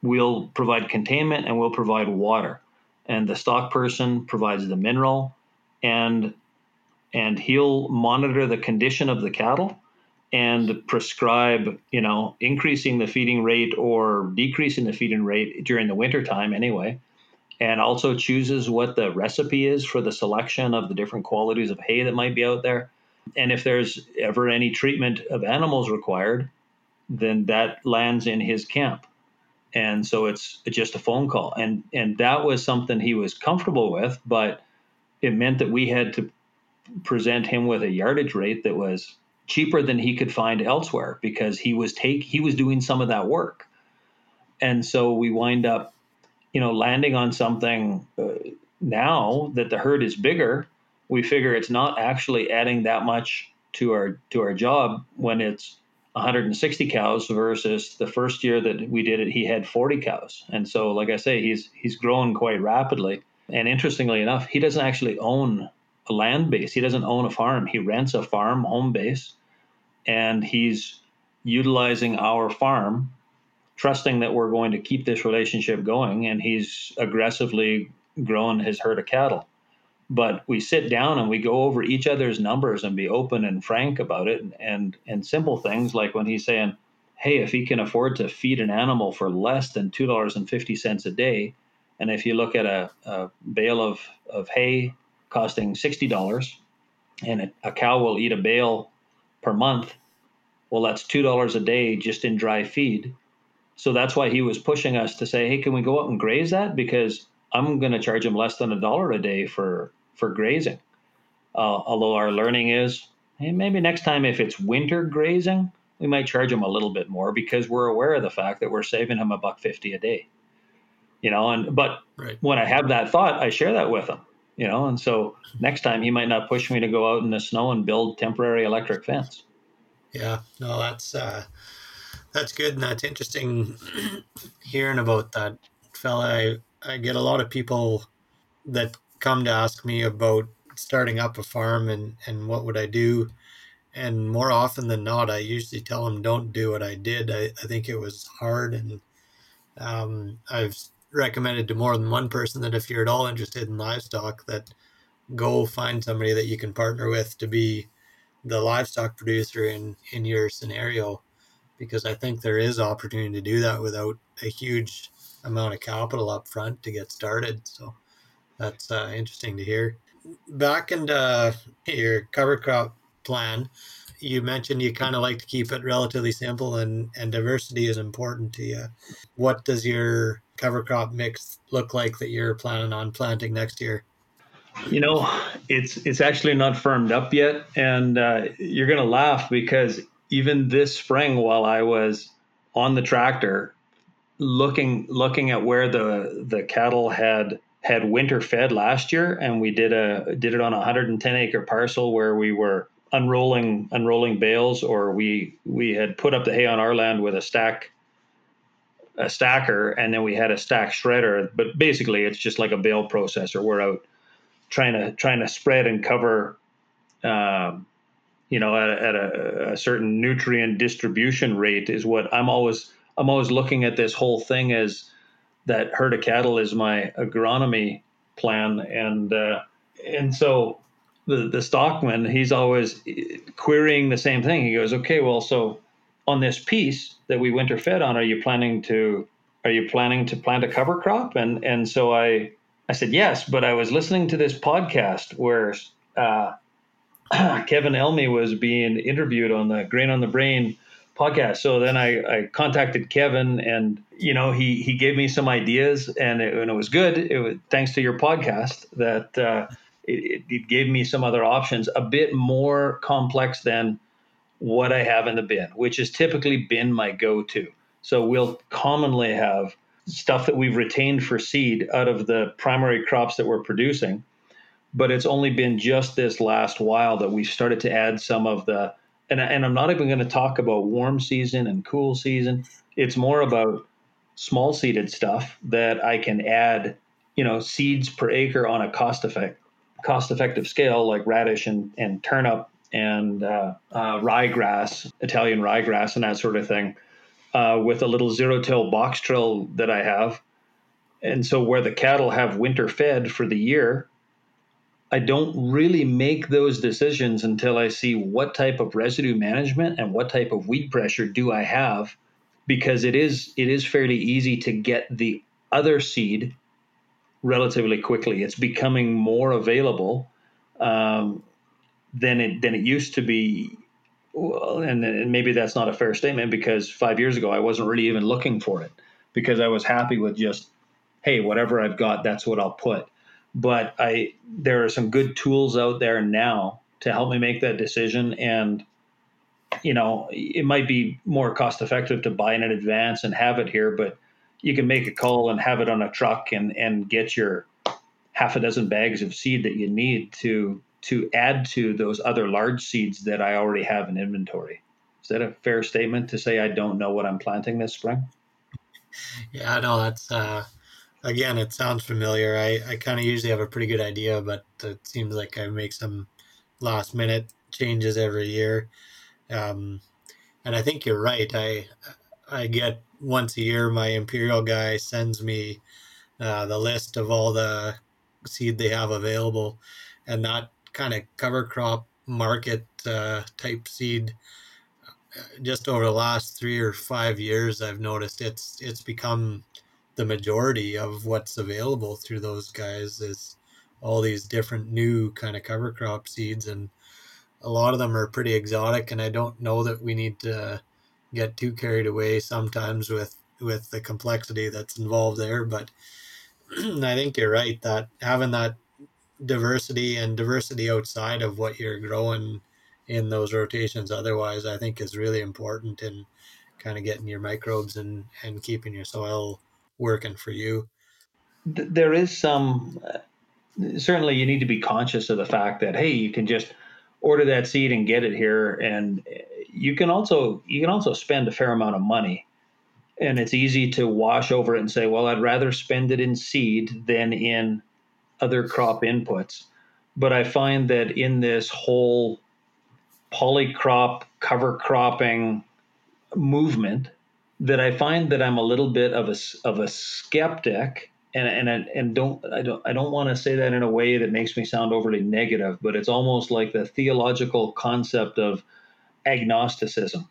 We'll provide containment and we'll provide water. And the stock person provides the mineral and and he'll monitor the condition of the cattle and prescribe, you know, increasing the feeding rate or decreasing the feeding rate during the winter time anyway. And also chooses what the recipe is for the selection of the different qualities of hay that might be out there. And if there's ever any treatment of animals required, then that lands in his camp. And so it's, just a phone call. And and that was something he was comfortable with, but it meant that we had to present him with a yardage rate that was cheaper than he could find elsewhere because he was take he was doing some of that work. And so we wind up you know landing on something uh, now that the herd is bigger we figure it's not actually adding that much to our to our job when it's 160 cows versus the first year that we did it he had 40 cows. And so like i say he's he's grown quite rapidly. And interestingly enough, he doesn't actually own land base. He doesn't own a farm. He rents a farm home base and he's utilizing our farm, trusting that we're going to keep this relationship going. And he's aggressively grown his herd of cattle. But we sit down and we go over each other's numbers and be open and frank about it. And, and simple things like when he's saying, hey, if he can afford to feed an animal for less than $2.50 a day, and if you look at a, a bale of, of hay costing $60 and a, a cow will eat a bale per month, well, that's $2 a day just in dry feed. So that's why he was pushing us to say, hey, can we go out and graze that? Because I'm going to charge him less than a dollar a day for for grazing. Uh, although our learning is, hey, maybe next time if it's winter grazing, we might charge him a little bit more because we're aware of the fact that we're saving him a buck fifty a day. You know, and but right. when I have that thought, I share that with him. You know, and so next time he might not push me to go out in the snow and build temporary electric fence. Yeah, no, that's uh, that's good, and that's interesting *clears throat* hearing about that fella. I, I get a lot of people that come to ask me about starting up a farm and and what would I do, and more often than not, I usually tell them don't do what I did. I, I think it was hard, and um, I've recommended to more than one person that if you're at all interested in livestock, that go find somebody that you can partner with to be the livestock producer in in your scenario because I think there is opportunity to do that without a huge amount of capital up front to get started. So that's uh, interesting to hear. Back into your cover crop plan, you mentioned you kind of like to keep it relatively simple and, and diversity is important to you. What does your cover crop mix look like that you're planning on planting next year? You know, it's it's actually not firmed up yet, and uh, you're gonna laugh because even this spring, while I was on the tractor, looking looking at where the the cattle had had winter fed last year, and we did a did it on a 110 acre parcel where we were unrolling unrolling bales, or we we had put up the hay on our land with a stack a stacker, and then we had a stack shredder. But basically, it's just like a bale processor. We're out trying to trying to spread and cover, um, you know, at, at a, a, certain nutrient distribution rate is what I'm always I'm always looking at this whole thing as that herd of cattle is my agronomy plan, and uh, and so the the stockman he's always querying the same thing. He goes, okay, well, so on this piece that we winter fed on, are you planning to are you planning to plant a cover crop? And and so I I said, yes, but I was listening to this podcast where uh, *clears throat* Kevin Elmy was being interviewed on the Grain on the Brain podcast. So then I, I contacted Kevin and, you know, he, he gave me some ideas and it, and it was good. It was thanks to your podcast that uh, it, it gave me some other options, a bit more complex than what I have in the bin, which has typically been my go-to. So we'll commonly have – stuff that we've retained for seed out of the primary crops that we're producing. But it's only been just this last while that we've started to add some of the, and, and I'm not even going to talk about warm season and cool season. It's more about small seeded stuff that I can add, you know, seeds per acre on a cost effect cost effective scale like radish and, and turnip and uh, uh, ryegrass, Italian ryegrass, and that sort of thing uh, with a little zero till box drill that I have. And so, where the cattle have winter fed for the year, I don't really make those decisions until I see what type of residue management and what type of weed pressure do I have, because it is it is fairly easy to get the other seed relatively quickly. It's becoming more available um, than it than it used to be well, and, and maybe that's not a fair statement because five years ago I wasn't really even looking for it because I was happy with just, hey, whatever I've got, that's what I'll put. But I there are some good tools out there now to help me make that decision and you know it might be more cost effective to buy in advance and have it here but you can make a call and have it on a truck and and get your half a dozen bags of seed that you need to to add to those other large seeds that I already have in inventory. Is that a fair statement to say I don't know what I'm planting this spring? Yeah, no, that's uh, again, it sounds familiar. I, I kind of usually have a pretty good idea, but it seems like I make some last minute changes every year. Um, and I think you're right. I I get once a year my imperial guy sends me uh, the list of all the seed they have available, and that kind of cover crop market uh, type seed just over the last three or five years i've noticed it's it's become the majority of what's available through those guys is all these different new kind of cover crop seeds and a lot of them are pretty exotic and i don't know that we need to get too carried away sometimes with with the complexity that's involved there. But *clears throat* I think you're right that having that diversity and diversity outside of what you're growing in those rotations otherwise i think is really important in kind of getting your microbes and and keeping your soil working for you. There is some uh, certainly you need to be conscious of the fact that hey you can just order that seed and get it here and you can also you can also spend a fair amount of money. And it's easy to wash over it and say well i'd rather spend it in seed than in other crop inputs. But I find that in this whole polycrop, cover cropping movement, that I find that I'm a little bit of a, of a skeptic and and and don't I don't I don't want to say that in a way that makes me sound overly negative, but it's almost like the theological concept of agnosticism.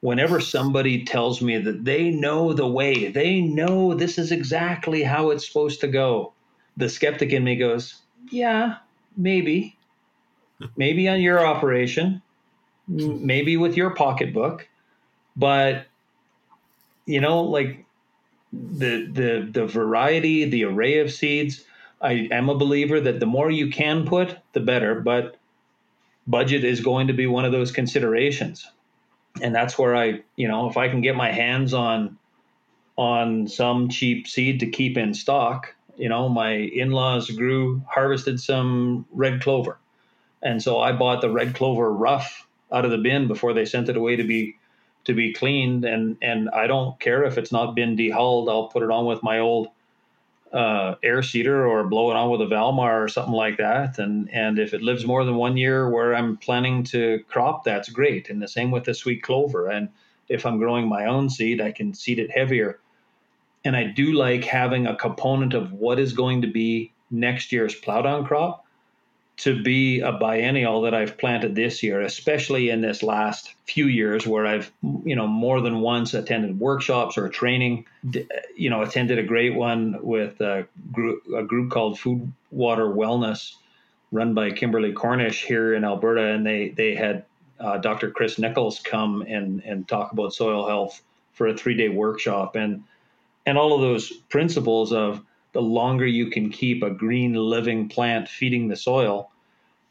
Whenever somebody tells me that they know the way, they know this is exactly how it's supposed to go, the skeptic in me goes, yeah, maybe, maybe on your operation, maybe with your pocketbook, but you know, like the the the variety, the array of seeds. I am a believer that the more you can put, the better. But budget is going to be one of those considerations, and that's where I, you know, if I can get my hands on on some cheap seed to keep in stock, you know, my in-laws grew, harvested some red clover. And so I bought the red clover rough out of the bin before they sent it away to be to be cleaned. And and I don't care if it's not been dehulled. I'll put it on with my old uh, air seeder or blow it on with a Valmar or something like that. And and if it lives more than one year where I'm planning to crop, that's great. And the same with the sweet clover. And if I'm growing my own seed, I can seed it heavier and I do like having a component of what is going to be next year's plowdown crop to be a biennial that I've planted this year, especially in this last few years where I've, you know, more than once attended workshops or training. You know, attended a great one with a group, a group called Food Water Wellness, run by Kimberly Cornish here in Alberta, and they they had uh, Dr. Kris Nichols come and and talk about soil health for a three day workshop and and all of those principles of the longer you can keep a green living plant feeding the soil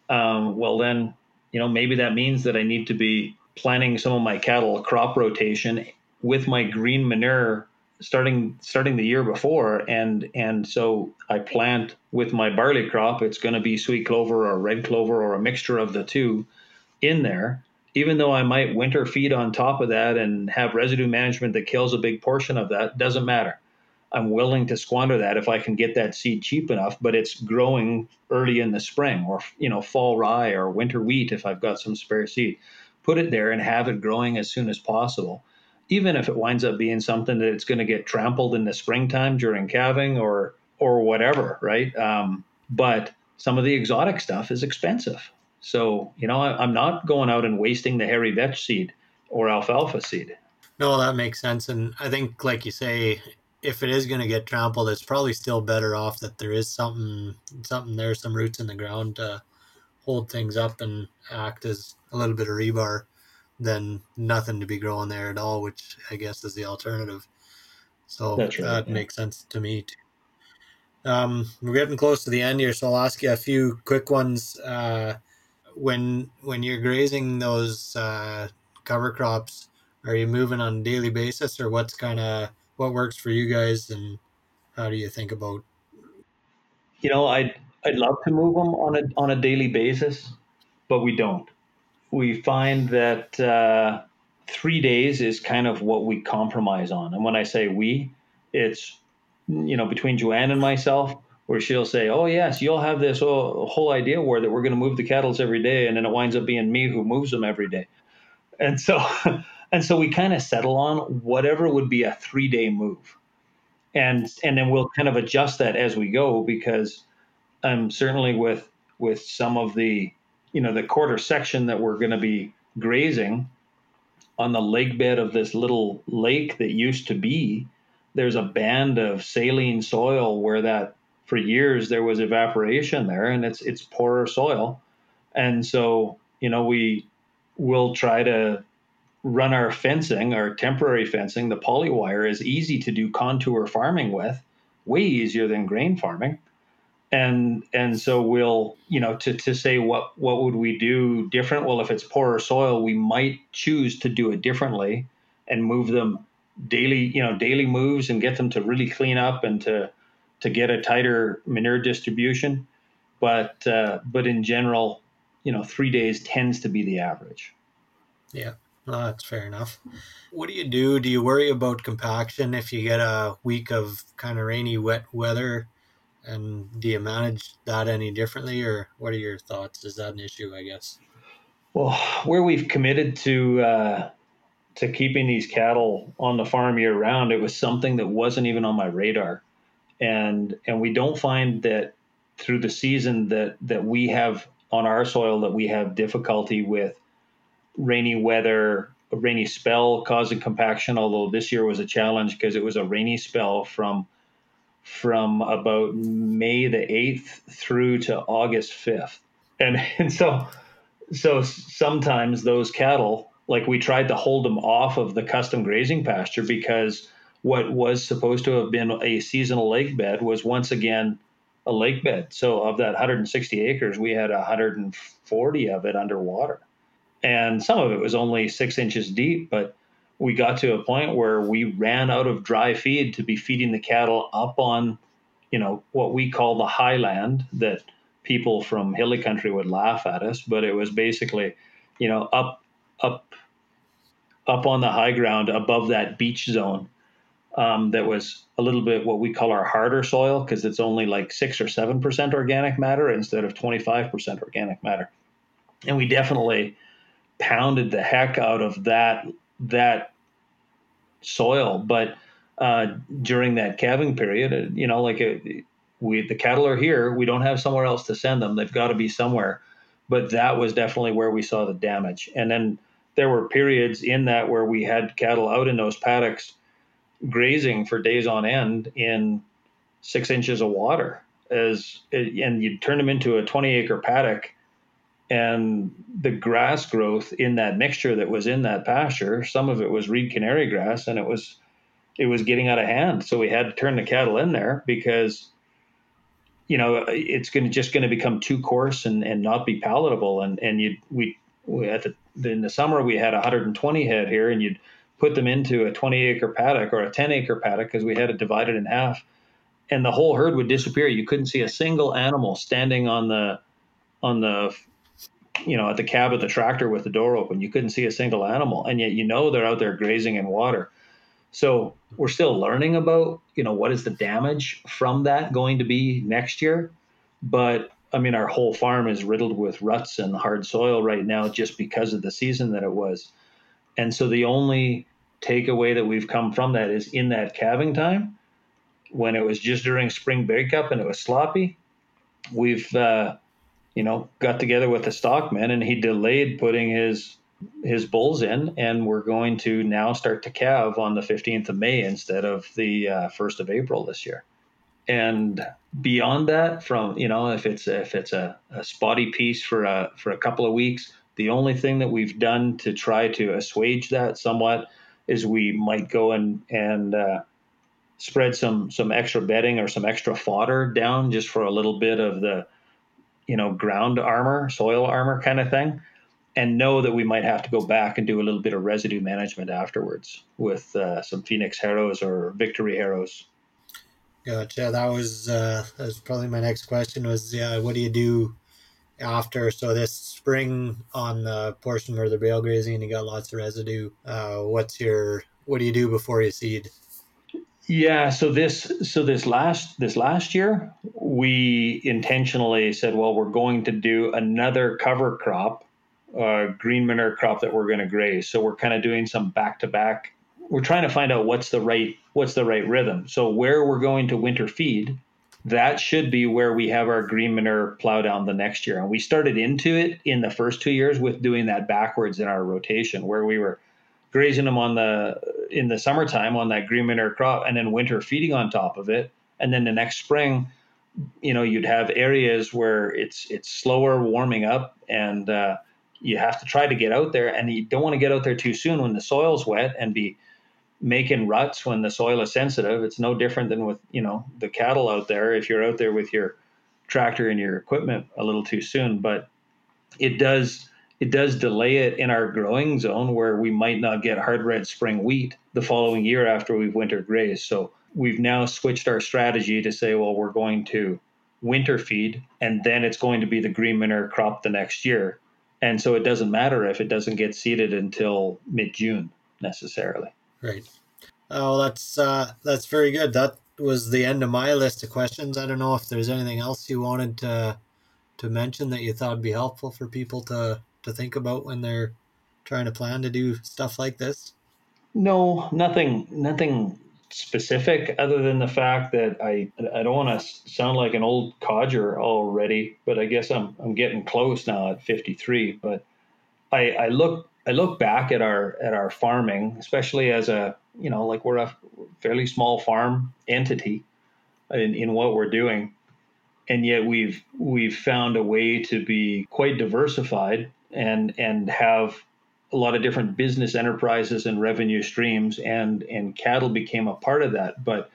um, well then you know maybe that means that i need to be planting some of my cattle crop rotation with my green manure starting starting the year before. And and so i plant with my barley crop. It's going to be sweet clover or red clover or a mixture of the two in there even though I might winter feed on top of that and have residue management that kills a big portion of that, doesn't matter. I'm willing to squander that if I can get that seed cheap enough, but it's growing early in the spring or you know fall rye or winter wheat if I've got some spare seed. Put it there and have it growing as soon as possible. Even if it winds up being something that it's going to get trampled in the springtime during calving or or whatever, right? Um, but some of the exotic stuff is expensive. So, you know, I, am not going out and wasting the hairy vetch seed or alfalfa seed. No, that makes sense. And I think, like you say, if it is going to get trampled, it's probably still better off that there is something, something there, some roots in the ground to hold things up and act as a little bit of rebar than nothing to be growing there at all, which I guess is the alternative. So right, that yeah. makes sense to me too. Um, we're getting close to the end here, so I'll ask you a few quick ones. Uh, when when you're grazing those uh, cover crops, are you moving on a daily basis, or what's kind of what works for you guys, and how do you think about? You know, I'd I'd love to move them on a on a daily basis, but we don't. We find that uh, three days is kind of what we compromise on, and when I say we, it's you know between Joanne and myself where she'll say, "Oh yes, you'll have this oh, whole idea where that we're going to move the cattle every day," and then it winds up being me who moves them every day. And so, *laughs* and so we kind of settle on whatever would be a three day move, and and then we'll kind of adjust that as we go because I'm certainly with with some of the you know the quarter section that we're going to be grazing on the lake bed of this little lake that used to be there's a band of saline soil where that for years there was evaporation there and it's it's poorer soil and so you know we will try to run our fencing, our temporary fencing, the polywire is easy to do contour farming with, way easier than grain farming. And and so we'll, you know, to, to say what what would we do different? Well, if it's poorer soil, we might choose to do it differently and move them daily, you know, daily moves and get them to really clean up and to to get a tighter manure distribution. But uh, but in general, you know, three days tends to be the average. Yeah. No, that's fair enough. What do you do? Do you worry about compaction if you get a week of kind of rainy, wet weather? And do you manage that any differently, or what are your thoughts? Is that an issue? I guess. Well, where we've committed to uh, to keeping these cattle on the farm year round, it was something that wasn't even on my radar, and and we don't find that through the season that that we have on our soil that we have difficulty with rainy weather, a rainy spell causing compaction. Although this year was a challenge because it was a rainy spell from from about May the eighth through to August fifth, and *laughs* and so so sometimes those cattle like we tried to hold them off of the custom grazing pasture because what was supposed to have been a seasonal lake bed was once again a lake bed. So of that 160 acres, we had 140 of it underwater and some of it was only six inches deep, but we got to a point where we ran out of dry feed to be feeding the cattle up on, you know, what we call the highland that people from hilly country would laugh at us, but it was basically, you know, up, up, up on the high ground above that beach zone. Um, that was a little bit what we call our harder soil because it's only like six or seven percent organic matter instead of 25% organic matter. And we definitely pounded the heck out of that that soil. But uh, during that calving period, uh, you know, like a, uh, we the cattle are here. We don't have somewhere else to send them. They've got to be somewhere. But that was definitely where we saw the damage. And then there were periods in that where we had cattle out in those paddocks grazing for days on end in six inches of water as and you'd turn them into a 20 acre paddock and the grass growth in that mixture that was in that pasture some of it was reed canary grass and it was it was getting out of hand. So we had to turn the cattle in there because you know it's going to just going to become too coarse and, and not be palatable. And and you we, we at the in the summer we had 120 head here and you'd put them into a 20 acre paddock or a 10 acre paddock because we had it divided in half and the whole herd would disappear you couldn't see a single animal standing on the on the you know, at the cab of the tractor with the door open. You couldn't see a single animal, and yet you know they're out there grazing in water. So we're still learning about, you know, what is the damage from that going to be next year. But I mean, our whole farm is riddled with ruts and hard soil right now just because of the season that it was. And so the only takeaway that we've come from that is in that calving time, when it was just during spring breakup and it was sloppy, we've uh, you know, got together with the stockman and he delayed putting his his bulls in, and we're going to now start to calve on the 15th of May instead of the uh, 1st of April this year. And beyond that, from you know, if it's if it's a, a spotty piece for a for a couple of weeks, the only thing that we've done to try to assuage that somewhat is we might go and and uh, spread some some extra bedding or some extra fodder down just for a little bit of the you know, ground armor, soil armor kind of thing, and know that we might have to go back and do a little bit of residue management afterwards with uh, some Phoenix Harrows or Victory Harrows. Gotcha. That was uh, that was probably my next question. Was yeah, what do you do after? So this spring on the portion where the bale grazing, you got lots of residue. Uh, what's your what do you do before you seed? Yeah, so this so this last this last year we intentionally said, well, we're going to do another cover crop, uh, green manure crop that we're going to graze. So we're kind of doing some back to back. We're trying to find out what's the right what's the right rhythm. So where we're going to winter feed, that should be where we have our green manure plow down the next year. And we started into it in the first two years with doing that backwards in our rotation, where we were grazing them on the in the summertime on that green manure crop, and then winter feeding on top of it, and then the next spring, you know, you'd have areas where it's it's slower warming up, and uh, you have to try to get out there, and you don't want to get out there too soon when the soil's wet and be making ruts when the soil is sensitive. It's no different than with you know the cattle out there. If you're out there with your tractor and your equipment a little too soon, but it does it does delay it in our growing zone where we might not get hard red spring wheat the following year after we've winter grazed. So we've now switched our strategy to say, well, we're going to winter feed and then it's going to be the green manure crop the next year. And so it doesn't matter if it doesn't get seeded until mid June necessarily. Right. Oh, that's uh, that's very good. That was the end of my list of questions. I don't know if there's anything else you wanted to to mention that you thought would be helpful for people to to think about when they're trying to plan to do stuff like this. No, nothing, nothing specific other than the fact that I I don't want to sound like an old codger already, but I guess I'm I'm getting close now at 53. But I I look I look back at our at our farming, especially as a you know like we're a fairly small farm entity in, in what we're doing, and yet we've we've found a way to be quite diversified and and have a lot of different business enterprises and revenue streams and and cattle became a part of that. But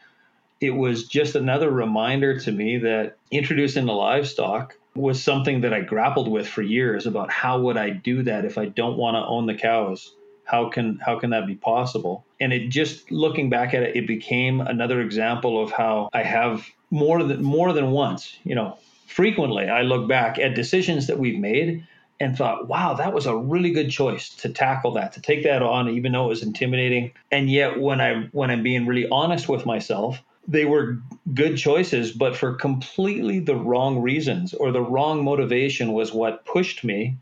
it was just another reminder to me that introducing the livestock was something that I grappled with for years about how would I do that if I don't want to own the cows how can how can that be possible and it just looking back at it it became another example of how I have more than more than once you know frequently I look back at decisions that we've made and thought, wow, that was a really good choice to tackle that, to take that on, even though it was intimidating. And yet, when I when I'm being really honest with myself, they were good choices, but for completely the wrong reasons or the wrong motivation was what pushed me,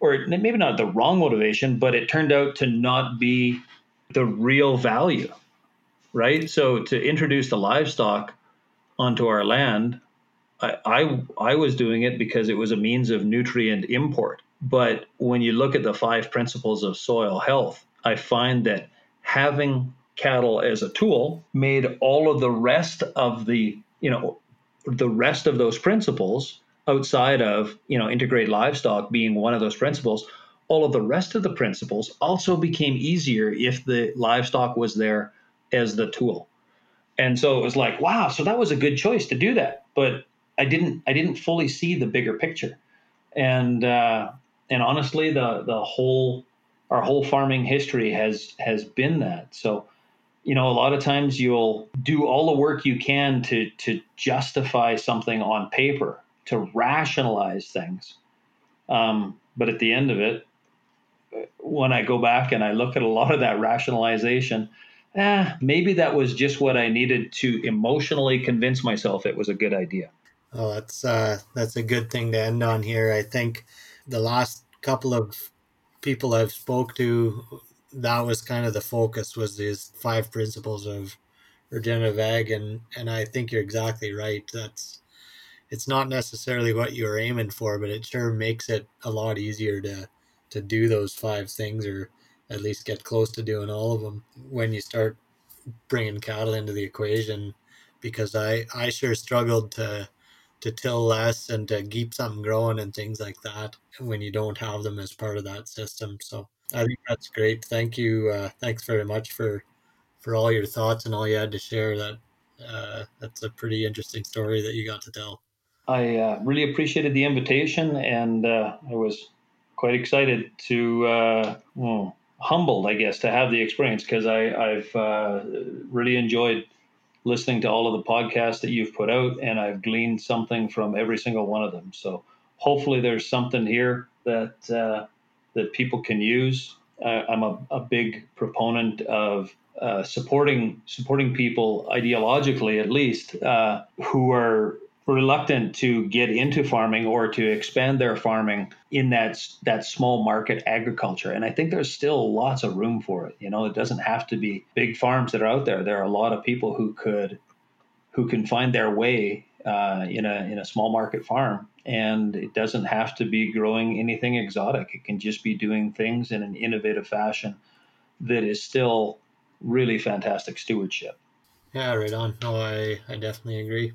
or maybe not the wrong motivation, but it turned out to not be the real value, right? So to introduce the livestock onto our land I, I, was doing it because it was a means of nutrient import. But when you look at the five principles of soil health, I find that having cattle as a tool made all of the rest of the, you know, the rest of those principles outside of, you know, integrate livestock being one of those principles, all of the rest of the principles also became easier if the livestock was there as the tool. And so it was like, wow, so that was a good choice to do that. But I didn't I didn't fully see the bigger picture, and uh, and honestly, the the whole our whole farming history has has been that. So, you know, a lot of times you'll do all the work you can to to justify something on paper, to rationalize things, um, but at the end of it, when I go back and I look at a lot of that rationalization. Eh, maybe that was just what I needed to emotionally convince myself it was a good idea. Oh, that's uh, that's a good thing to end on here. I think the last couple of people I've spoke to, that was kind of the focus was these five principles of regenerative ag, and and I think you're exactly right. That's it's not necessarily what you're aiming for, but it sure makes it a lot easier to to do those five things, or at least get close to doing all of them when you start bringing cattle into the equation. Because I I sure struggled to to till less and to keep something growing and things like that when you don't have them as part of that system. So I think that's great. Thank you. Uh, thanks very much for for all your thoughts and all you had to share. That uh, that's a pretty interesting story that you got to tell. I uh, really appreciated the invitation, and uh, I was quite excited to, uh, well, humbled, I guess, to have the experience because I I've uh, really enjoyed listening to all of the podcasts that you've put out, and I've gleaned something from every single one of them. So hopefully, there's something here that that people can use. Uh, I'm a, a, big proponent of uh, supporting supporting people ideologically, at least, uh, who are reluctant to get into farming or to expand their farming in that that small market agriculture. And i think there's still lots of room for it. You know it doesn't have to be big farms that are out there. There are a lot of people who could who can find their way uh, in a in a small market farm and it doesn't have to be growing anything exotic it can just be doing things in an innovative fashion that is still really fantastic stewardship yeah right on no i i definitely agree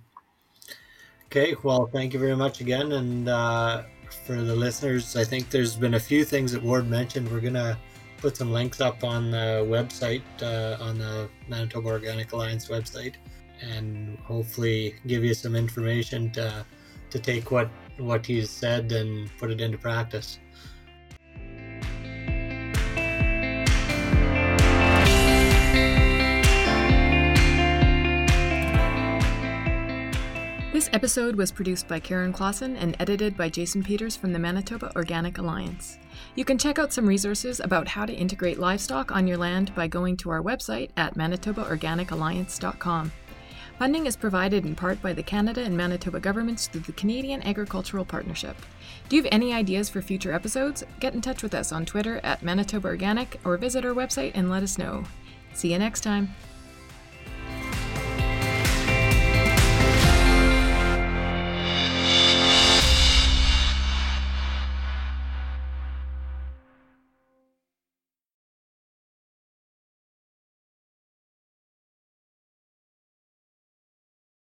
Okay, well, thank you very much again. And uh, for the listeners, I think there's been a few things that Ward mentioned. We're gonna put some links up on the website uh, on the Manitoba Organic Alliance website, and hopefully give you some information to to take what what he's said and put it into practice. This episode was produced by Karen Clausen and edited by Jason Peters from the Manitoba Organic Alliance. You can check out some resources about how to integrate livestock on your land by going to our website at manitobaorganicalliance.com. Funding is provided in part by the Canada and Manitoba governments through the Canadian Agricultural Partnership. Do you have any ideas for future episodes? Get in touch with us on Twitter at Manitoba Organic or visit our website and let us know. See you next time.